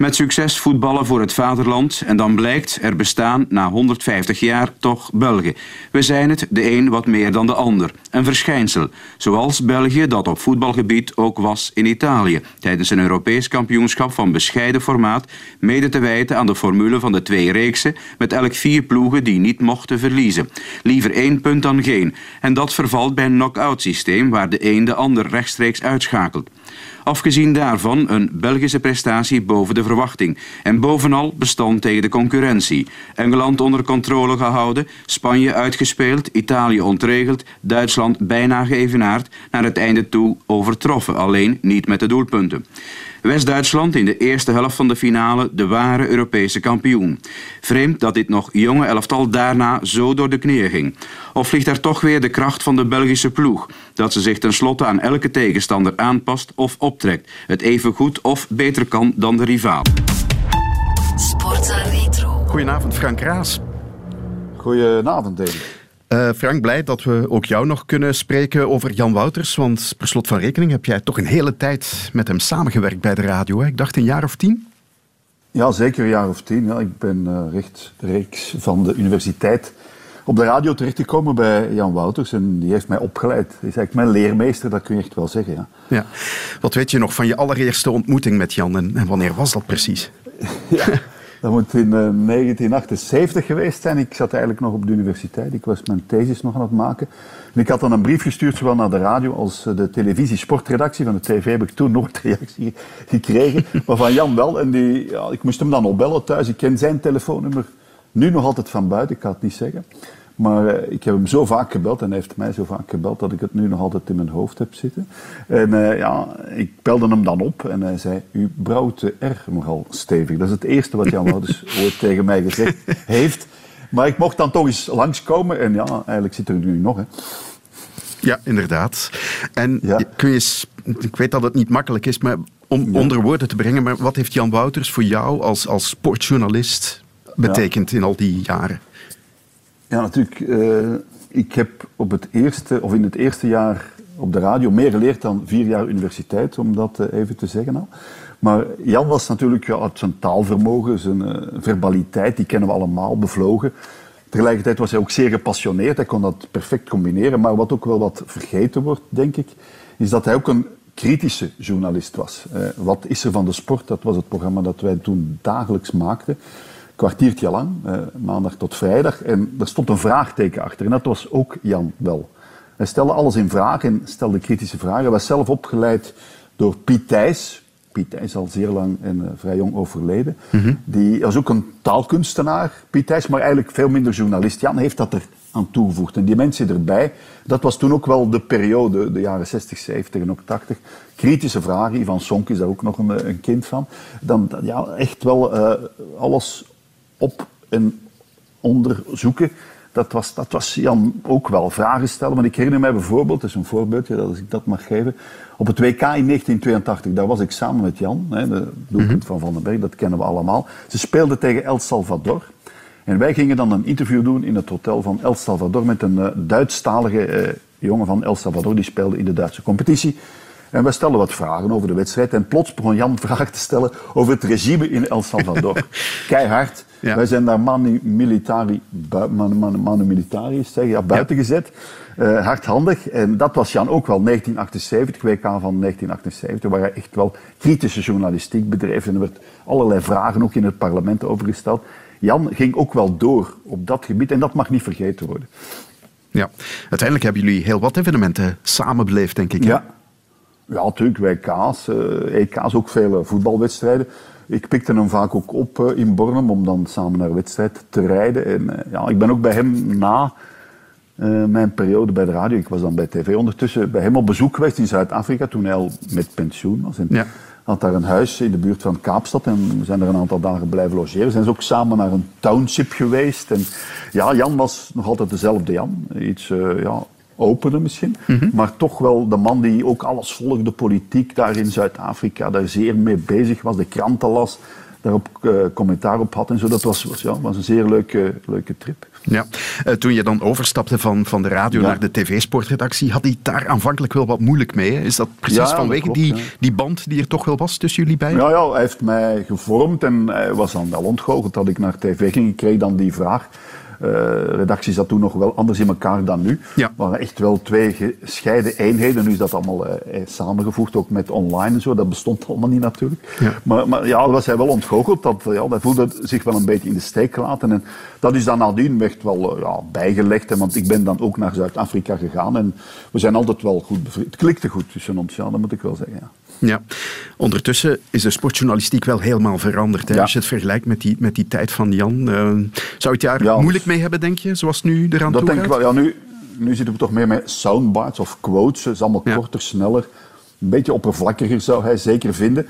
Met succes voetballen voor het vaderland en dan blijkt er bestaan na 150 jaar toch Belgen. We zijn het, de een wat meer dan de ander. Een verschijnsel, zoals België dat op voetbalgebied ook was in Italië, tijdens een Europees kampioenschap van bescheiden formaat, mede te wijten aan de formule van de twee reeksen, met elk vier ploegen die niet mochten verliezen. Liever één punt dan geen. En dat vervalt bij een knock-out systeem waar de een de ander rechtstreeks uitschakelt. Afgezien daarvan een Belgische prestatie boven de verwachting. En bovenal bestand tegen de concurrentie. Engeland onder controle gehouden, Spanje uitgespeeld, Italië ontregeld, Duitsland bijna geëvenaard, naar het einde toe overtroffen, alleen niet met de doelpunten. West-Duitsland in de eerste helft van de finale de ware Europese kampioen. Vreemd dat dit nog jonge elftal daarna zo door de knieën ging. Of ligt er toch weer de kracht van de Belgische ploeg, dat ze zich tenslotte aan elke tegenstander aanpast of optrekt, het even goed of beter kan dan de rivaal. Sportza Goedenavond, Frank Raas. Goedenavond, David. Uh, Frank, blij dat we ook jou nog kunnen spreken over Jan Wouters. Want per slot van rekening heb jij toch een hele tijd met hem samengewerkt bij de radio. Hè? Ik dacht een jaar of tien? Ja, zeker een jaar of tien. Ja. Ik ben uh, rechtstreeks van de universiteit op de radio terechtgekomen bij Jan Wouters. En die heeft mij opgeleid. Hij is eigenlijk mijn leermeester, dat kun je echt wel zeggen. Ja. Ja. Wat weet je nog van je allereerste ontmoeting met Jan en, en wanneer was dat precies? <laughs> ja. <laughs> Dat moet in 1978 geweest zijn. Ik zat eigenlijk nog op de universiteit. Ik was mijn thesis nog aan het maken. En ik had dan een brief gestuurd, zowel naar de radio als de televisie-sportredactie. Van de tv heb ik toen nooit reactie gekregen. <laughs> Maar van Jan wel. En die, ja, ik moest hem dan opbellen thuis. Ik ken zijn telefoonnummer nu nog altijd van buiten. Ik kan het niet zeggen. Maar uh, ik heb hem zo vaak gebeld en hij heeft mij zo vaak gebeld dat ik het nu nog altijd in mijn hoofd heb zitten. En uh, ja, ik belde hem dan op en hij zei, u brouwt de R nogal stevig. Dat is het eerste wat Jan Wouters <laughs> ooit tegen mij gezegd heeft. Maar ik mocht dan toch eens langskomen en ja, eigenlijk zit er nu nog. Hè. Ja, inderdaad. En ja. kun je eens, ik weet dat het niet makkelijk is, maar om ja. onder woorden te brengen, maar wat heeft Jan Wouters voor jou als, als sportjournalist betekend ja. in al die jaren? Ja, natuurlijk. Uh, ik heb op het eerste, of in het eerste jaar op de radio meer geleerd dan vier jaar universiteit, om dat uh, even te zeggen al. Maar Jan was natuurlijk ja, uit zijn taalvermogen, zijn uh, verbaliteit, die kennen we allemaal, bevlogen. Tegelijkertijd was hij ook zeer gepassioneerd, hij kon dat perfect combineren. Maar wat ook wel wat vergeten wordt, denk ik, is dat hij ook een kritische journalist was. wat is er van de sport? Dat was het programma dat wij toen dagelijks maakten kwartiertje lang, eh, maandag tot vrijdag. En er stond een vraagteken achter. En dat was ook Jan wel. Hij stelde alles in vraag en stelde kritische vragen. Hij was zelf opgeleid door Piet Thijs. Piet Thijs al zeer lang en uh, vrij jong overleden. Mm -hmm. Die was ook een taalkunstenaar, Piet Thijs, maar eigenlijk veel minder journalist. Jan heeft dat er aan toegevoegd. En die mensen erbij, dat was toen ook wel de periode, de jaren 60, 70 en ook 80. Kritische vragen, Ivan Sonk is daar ook nog een, een kind van. Dan ja, echt wel uh, alles op en onderzoeken. Dat was, dat was Jan ook wel. Vragen stellen. Maar ik herinner mij bijvoorbeeld, dat is een voorbeeldje, dat als ik dat mag geven. Op het WK in 1982, daar was ik samen met Jan, hè, de doelpunt -hmm. van Van den Berg, dat kennen we allemaal. Ze speelden tegen El Salvador. En wij gingen dan een interview doen in het hotel van El Salvador met een uh, Duitsstalige uh, jongen van El Salvador, die speelde in de Duitse competitie. En wij stelden wat vragen over de wedstrijd. En plots begon Jan <laughs> vragen te stellen over het regime in El Salvador. <laughs> Keihard. Ja. Wij zijn daar manu militari, manu, manu, manu militari zeg, ja, buiten ja. gezet. Uh, hardhandig. En dat was Jan ook wel. 1978, WK van 1978, waar hij echt wel kritische journalistiek bedreef. En er werd allerlei vragen ook in het parlement over gesteld. Jan ging ook wel door op dat gebied. En dat mag niet vergeten worden. Ja, uiteindelijk hebben jullie heel wat evenementen samen beleefd, denk ik. Ja. Ja, natuurlijk, WK's, EK's, ook veel voetbalwedstrijden. Ik pikte hem vaak ook op uh, in Bornem om dan samen naar wedstrijd te rijden. En ja, ik ben ook bij hem na uh, mijn periode bij de radio, ik was dan bij tv ondertussen, bij hem op bezoek geweest in Zuid-Afrika toen hij al met pensioen was. En ja. had daar een huis in de buurt van Kaapstad en we zijn er een aantal dagen blijven logeren. Zijn ze ook samen naar een township geweest. En ja, Jan was nog altijd dezelfde Jan. Iets, ja, opener misschien. Mm -hmm. Maar toch wel de man die ook alles volgde, politiek daar in Zuid-Afrika, daar zeer mee bezig was, de kranten las, daarop uh, commentaar op had en zo. Dat was, was, ja, was een zeer leuke, leuke trip. Ja. Uh, toen je dan overstapte van, van de radio ja. naar de tv-sportredactie, had hij daar aanvankelijk wel wat moeilijk mee. Hè? Is dat precies ja, vanwege dat klopt, die, die band die er toch wel was tussen jullie beiden? Ja, ja, hij heeft mij gevormd en hij was dan wel ontgoocheld dat ik naar tv ging. Ik kreeg dan die vraag. Uh, redactie zat toen nog wel anders in elkaar dan nu. Ja. waren echt wel twee gescheiden eenheden. Nu is dat allemaal uh, samengevoegd, ook met online en zo. Dat bestond allemaal niet natuurlijk. Ja. Maar, maar ja, was hij wel ontgoocheld. Dat, ja, hij voelde zich wel een beetje in de steek gelaten. En dat is dan nadien echt wel ja, bijgelegd. Hè, want ik ben dan ook naar Zuid-Afrika gegaan. En we zijn altijd wel goed bevriend. Het klikte goed tussen ons, ja, dat moet ik wel zeggen. Ja. Ja, ondertussen is de sportjournalistiek wel helemaal veranderd. Hè? Ja. Als je het vergelijkt met die, met die tijd van Jan. Uh, zou het daar ja, moeilijk mee hebben, denk je, zoals nu eraan dat toe denk gaat? Ik wel. Ja, nu, nu zitten we toch meer met soundbites of quotes. Het is allemaal ja. korter, sneller. Een beetje oppervlakkiger zou hij zeker vinden.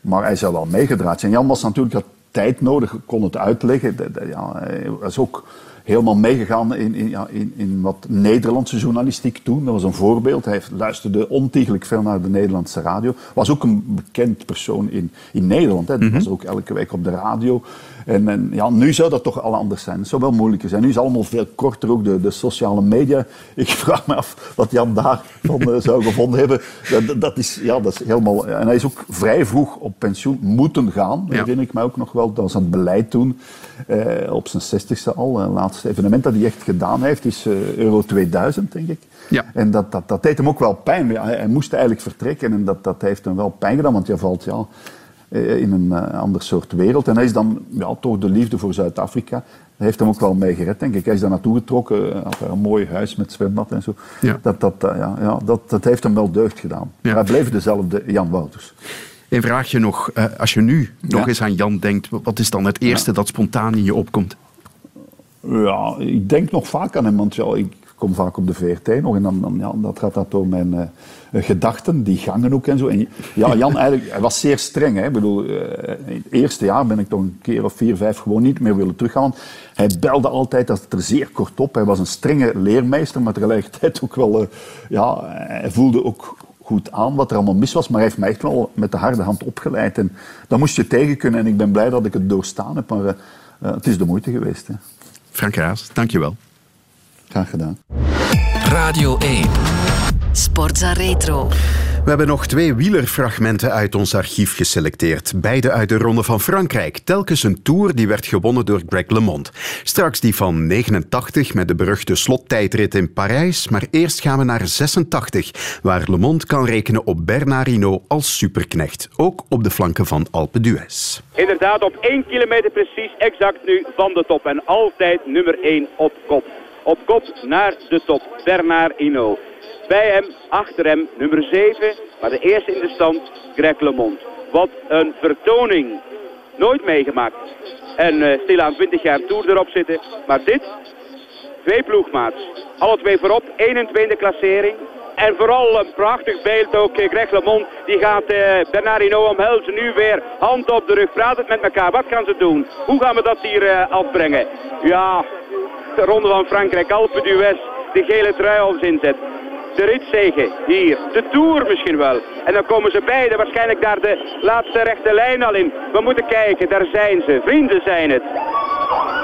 Maar hij zou wel meegedraaid zijn. Jan was natuurlijk had tijd nodig, kon het uitleggen. Ja, hij was ook helemaal meegegaan in, in, ja, in, in wat Nederlandse journalistiek toen. Dat was een voorbeeld. Hij luisterde ontiegelijk veel naar de Nederlandse radio. Was ook een bekend persoon in, in Nederland. Hè. Dat was ook elke week op de radio. En, en ja, nu zou dat toch al anders zijn. Het zou wel moeilijker zijn. Nu is het allemaal veel korter, ook de, de sociale media. <laughs> Ik vraag me af wat Jan daarvan uh, zou gevonden hebben. Dat, dat, is, ja, dat is helemaal... En hij is ook vrij vroeg op pensioen moeten gaan. Dat herinner ik me ook nog wel. Dat was aan het beleid toen. Uh, op zijn zestigste al. Het laatste evenement dat hij echt gedaan heeft is uh, Euro 2000, denk ik. Ja. En dat, dat, dat deed hem ook wel pijn. Hij, hij moest eigenlijk vertrekken en dat, dat heeft hem wel pijn gedaan. Want je valt... Ja, in een uh, ander soort wereld. En hij is dan ja, toch de liefde voor Zuid-Afrika. Dat heeft hem ook wel mee gered, denk ik. Hij is daar naartoe getrokken, had daar een mooi huis met zwembad en zo. Ja. Dat, dat, ja, ja, dat, dat heeft hem wel deugd gedaan. Ja. Maar hij bleef dezelfde Jan Wouters. Een vraagje nog. Als je nu nog eens aan Jan denkt, wat is dan het eerste dat spontaan in je opkomt? Ja, ik denk nog vaak aan hem, want ja, ik kom vaak op de VRT nog en dan, dan ja, dat gaat dat door mijn uh, gedachten, die gangen ook en zo. En ja, <laughs> Jan eigenlijk, hij was zeer streng. Hè. Ik bedoel, uh, in het eerste jaar ben ik toch een keer of vier, vijf gewoon niet meer willen teruggaan. Hij belde altijd, dat het er zeer kort op. Hij was een strenge leermeester, maar tegelijkertijd ook wel, uh, ja, hij voelde ook goed aan wat er allemaal mis was, maar hij heeft mij echt wel met de harde hand opgeleid. En dat moest je tegen kunnen en ik ben blij dat ik het doorstaan heb, maar het is de moeite geweest. Hè. Frank Raas, dankjewel. Graag gedaan. Radio 1. Sportza Retro. We hebben nog twee wielerfragmenten uit ons archief geselecteerd. Beide uit de Ronde van Frankrijk. Telkens een tour die werd gewonnen door Greg LeMond. Straks die van 89 met de beruchte slottijdrit in Parijs. Maar eerst gaan we naar 86, waar LeMond kan rekenen op Bernard Hinault als superknecht. Ook op de flanken van Alpe d'Huez. Inderdaad, op 1 kilometer precies exact nu van de top. En altijd nummer 1 op kop. Op kop naar de top, Bernard Hinault. Bij hem, achter hem, nummer 7, maar de eerste in de stand, Greg LeMond. Wat een vertoning. Nooit meegemaakt. En uh, stilaan 20 jaar Tour erop zitten. Maar dit, twee ploegmaats. Alle twee voorop, 1 en 2 in de klassering. En vooral een prachtig beeld ook, uh, Greg LeMond. Die gaat uh, Bernard Hinault omhelzen. Nu weer hand op de rug, praat het met elkaar. Wat gaan ze doen? Hoe gaan we dat hier afbrengen? Ja, de ronde van Frankrijk, Alpe d'Huez, de gele trui als inzet de ritzegen hier. De Tour misschien wel. En dan komen ze beide waarschijnlijk daar de laatste rechte lijn al in. We moeten kijken, daar zijn ze. Vrienden zijn het.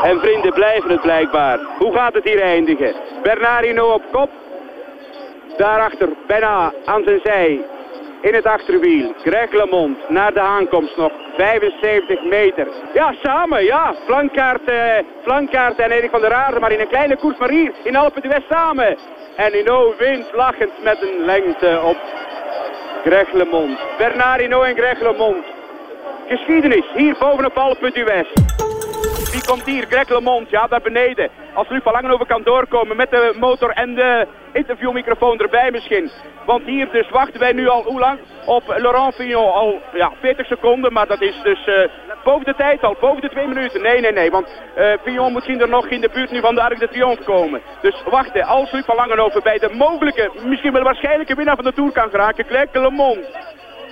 En vrienden blijven het blijkbaar. Hoe gaat het hier eindigen? Bernardino op kop. Daarachter, bijna aan zijn zij, in het achterwiel. Greg LeMond naar de aankomst nog. 75 meter. Ja, samen, ja. Flankkaart, eh, flankkaart en Erik van der Aarde. Maar in een kleine koers, maar hier in Alpen de West samen. En Hino wint lachend met een lengte op Greg LeMond. Bernard Hino en Greg LeMond. Geschiedenis, hier bovenop Alpen du West. Wie komt hier? Greg LeMond, ja, daar beneden. Als Luc van Langenhoven kan doorkomen met de motor en de interviewmicrofoon erbij misschien. Want hier dus wachten wij nu al, hoe lang? Op Laurent Fignon al ja, 40 seconden, maar dat is dus uh, boven de tijd al, boven de twee minuten. Nee, nee, nee, want uh, moet er nog in de buurt nu van de Arc de Triomphe komen. Dus wachten, als Luc van Langenhoven bij de mogelijke, misschien wel waarschijnlijke winnaar van de Tour kan geraken, Greg LeMond.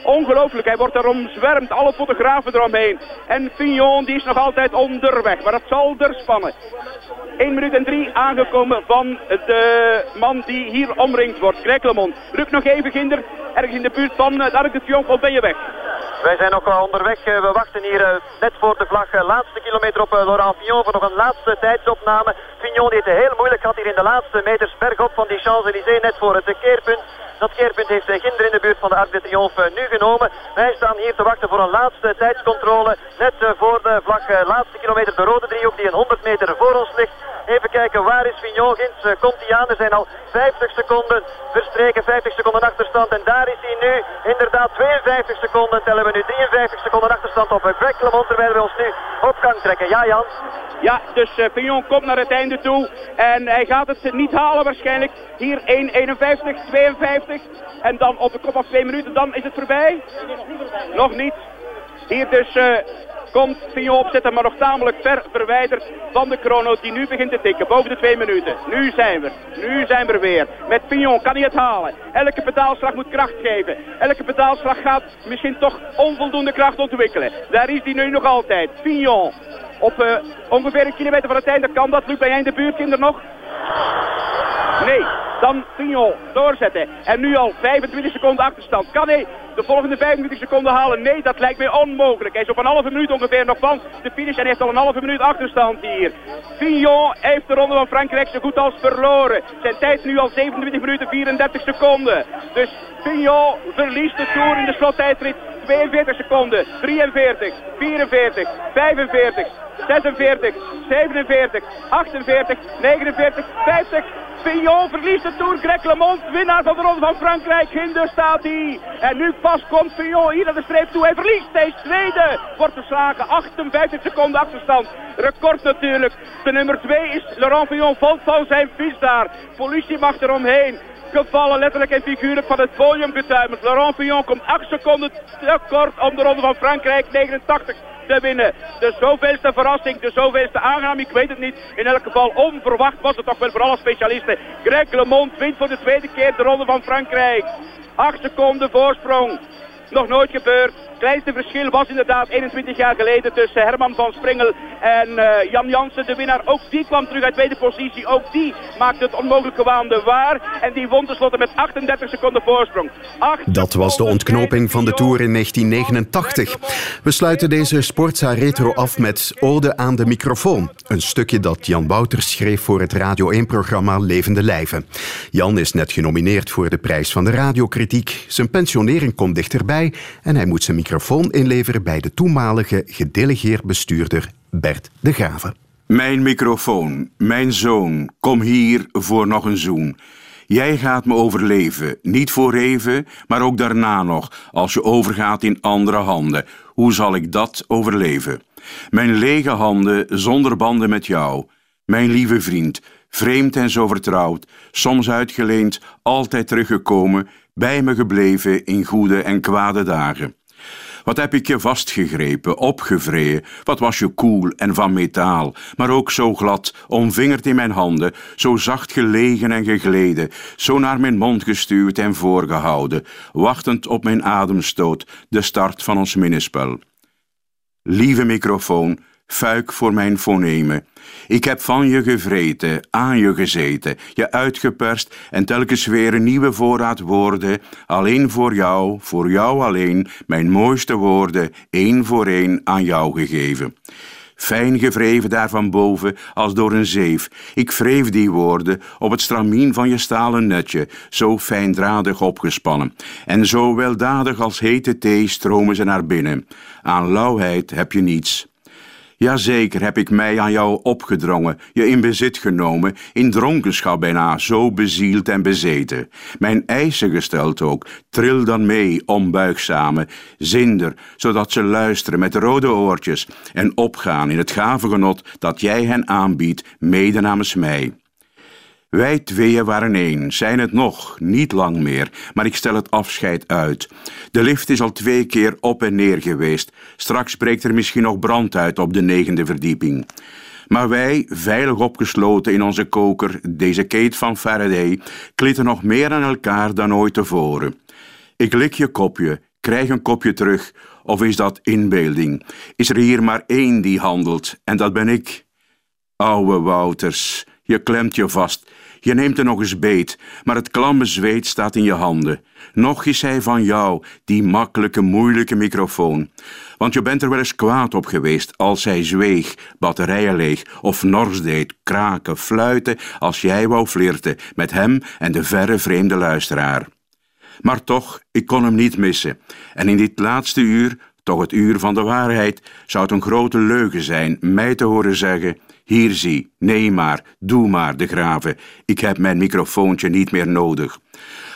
Ongelooflijk, hij wordt er omzwermd, alle fotografen eromheen. En Fignon die is nog altijd onderweg, maar dat zal er spannen. 1 minuut en 3 aangekomen van de man die hier omringd wordt, Greg LeMond. Lukt nog even, Ginder, ergens in de buurt van het Arc de Triomphe, of ben je weg? Wij zijn nog onderweg. Uh, we wachten hier uh, net voor de vlag. laatste kilometer op Laurent Fignon voor nog een laatste tijdsopname. Fignon die het heel moeilijk had hier in de laatste meters bergop van die Champs-Élysées net voor het keerpunt. Dat keerpunt heeft Ginder in de buurt van de Arc de Triomphe nu genomen. Wij staan hier te wachten voor een laatste tijdscontrole. Net voor de vlag, laatste kilometer de rode driehoek die een 100 meter voor ons ligt. Even kijken, waar is Vignon? Gins komt hij aan. Er zijn al 50 seconden verstreken, 50 seconden achterstand. En daar is hij nu. Inderdaad, 52 seconden tellen we nu. 53 seconden achterstand op Greg LeMond, ons nu op gang Ja, Jan? Ja, dus uh, Vignon komt naar het einde toe. En hij gaat het niet halen waarschijnlijk. Hier 1.51, 52. En dan op de kop af 2 minuten, dan is het voorbij. Nog niet. Hier dus... Uh, komt Fignon opzetten, maar nog tamelijk ver verwijderd van de chrono die nu begint te tikken. Boven de twee minuten. Nu zijn we. Nu zijn we er weer. Met Fignon kan hij het halen. Elke pedaalslag moet kracht geven. Elke pedaalslag gaat misschien toch onvoldoende kracht ontwikkelen. Daar is hij nu nog altijd. Fignon. Op eh, ongeveer een kilometer van het einde kan dat. Luc, ben jij de buurt, kinder nog? Nee, dan Pignon doorzetten. En nu al 25 seconden achterstand. Kan hij de volgende 25 seconden halen? Nee, dat lijkt mij onmogelijk. Hij is op een halve minuut ongeveer nog van de finish en heeft al een halve minuut achterstand hier. Pignon heeft de ronde van Frankrijk zo goed als verloren. Zijn tijd nu al 27 minuten 34 seconden. Dus Pignon verliest de Tour in de slottijdrit 42 seconden, 43, 44, 45, 46, 47, 48, 49, 50. Pignon verliest de Tour. Greg LeMond, winnaar van de Ronde van Frankrijk. Hinder staat hij. En nu pas komt Pignon hier naar de streep toe. Hij verliest. Is tweede. Wordt verslagen. 58 seconden achterstand. Record natuurlijk. De nummer 2 is Laurent Pignon. Valt van zijn fiets daar. Politie mag eromheen gevallen, letterlijk en figuurlijk van het podium getuimd. Laurent Pignon komt 8 seconden te kort om de Ronde van Frankrijk 89 te winnen. De zoveelste verrassing, de zoveelste aangenaam, ik weet het niet. In elk geval onverwacht was het toch wel voor alle specialisten. Greg LeMond wint voor de tweede keer de Ronde van Frankrijk. 8 seconden voorsprong. Nog nooit gebeurd. Het kleinste verschil was inderdaad 21 jaar geleden tussen Herman van Springel en uh, Jan Jansen, de winnaar. Ook die kwam terug uit tweede positie. Ook die maakte het onmogelijke waande waar. En die won tenslotte met 38 seconden voorsprong. Dat was de ontknoping van de Tour in 1989. We sluiten deze Sportza Retro af met Ode aan de microfoon. Een stukje dat Jan Wouters schreef voor het Radio 1-programma Levende Lijven. Jan is net genomineerd voor de prijs van de radiokritiek. Zijn pensionering komt dichterbij en hij moet zijn microfoon inleveren bij de toenmalige gedelegeerd bestuurder Bert de Graven. Mijn microfoon, mijn zoon, kom hier voor nog een zoen. Jij gaat me overleven, niet voor even, maar ook daarna nog, als je overgaat in andere handen. Hoe zal ik dat overleven? Mijn lege handen zonder banden met jou. Mijn lieve vriend, vreemd en zo vertrouwd, soms uitgeleend, altijd teruggekomen, bij me gebleven in goede en kwade dagen. Wat heb ik je vastgegrepen, opgevreden, wat was je koel en van metaal, maar ook zo glad, omvingerd in mijn handen, zo zacht gelegen en gegleden, zo naar mijn mond gestuurd en voorgehouden, wachtend op mijn ademstoot, de start van ons minnespel. Lieve microfoon, fuik voor mijn fonemen. Ik heb van je gevreten, aan je gezeten, je uitgeperst en telkens weer een nieuwe voorraad woorden, alleen voor jou, voor jou alleen, mijn mooiste woorden, één voor één aan jou gegeven. Fijn gevreven daar van boven, als door een zeef. Ik wreef die woorden op het stramien van je stalen netje, zo fijndradig opgespannen. En zo weldadig als hete thee stromen ze naar binnen. Aan lauwheid heb je niets. Jazeker heb ik mij aan jou opgedrongen, je in bezit genomen, in dronkenschap bijna, zo bezield en bezeten. Mijn eisen gesteld ook, tril dan mee, onbuigzame, zinder, zodat ze luisteren met rode oortjes en opgaan in het gave genot dat jij hen aanbiedt, mede namens mij. Wij tweeën waren één, zijn het nog, niet lang meer, maar ik stel het afscheid uit. De lift is al twee keer op en neer geweest. Straks breekt er misschien nog brand uit op de negende verdieping. Maar wij, veilig opgesloten in onze koker, deze Kate van Faraday, klitten nog meer aan elkaar dan ooit tevoren. Ik lik je kopje, krijg een kopje terug, of is dat inbeelding? Is er hier maar één die handelt, en dat ben ik? Oude Wouters, je klemt je vast. Je neemt er nog eens beet, maar het klamme zweet staat in je handen. Nog is hij van jou, die makkelijke, moeilijke microfoon. Want je bent er wel eens kwaad op geweest als hij zweeg, batterijen leeg, of nors deed, kraken, fluiten, als jij wou flirten met hem en de verre vreemde luisteraar. Maar toch, ik kon hem niet missen. En in dit laatste uur, toch het uur van de waarheid, zou het een grote leugen zijn mij te horen zeggen hier zie, nee maar, doe maar, de graven. Ik heb mijn microfoontje niet meer nodig.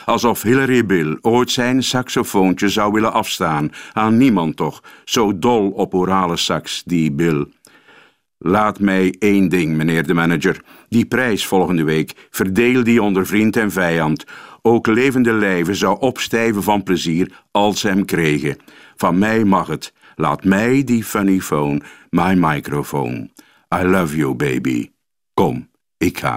Alsof Hilary Bill ooit zijn saxofoontje zou willen afstaan. Aan niemand toch, zo dol op orale sax, die Bill. Laat mij één ding, meneer de manager. Die prijs volgende week, verdeel die onder vriend en vijand. Ook levende lijven zou opstijven van plezier als ze hem kregen. Van mij mag het. Laat mij die funny phone, my microphone. I love you, baby. Kom, ik ga.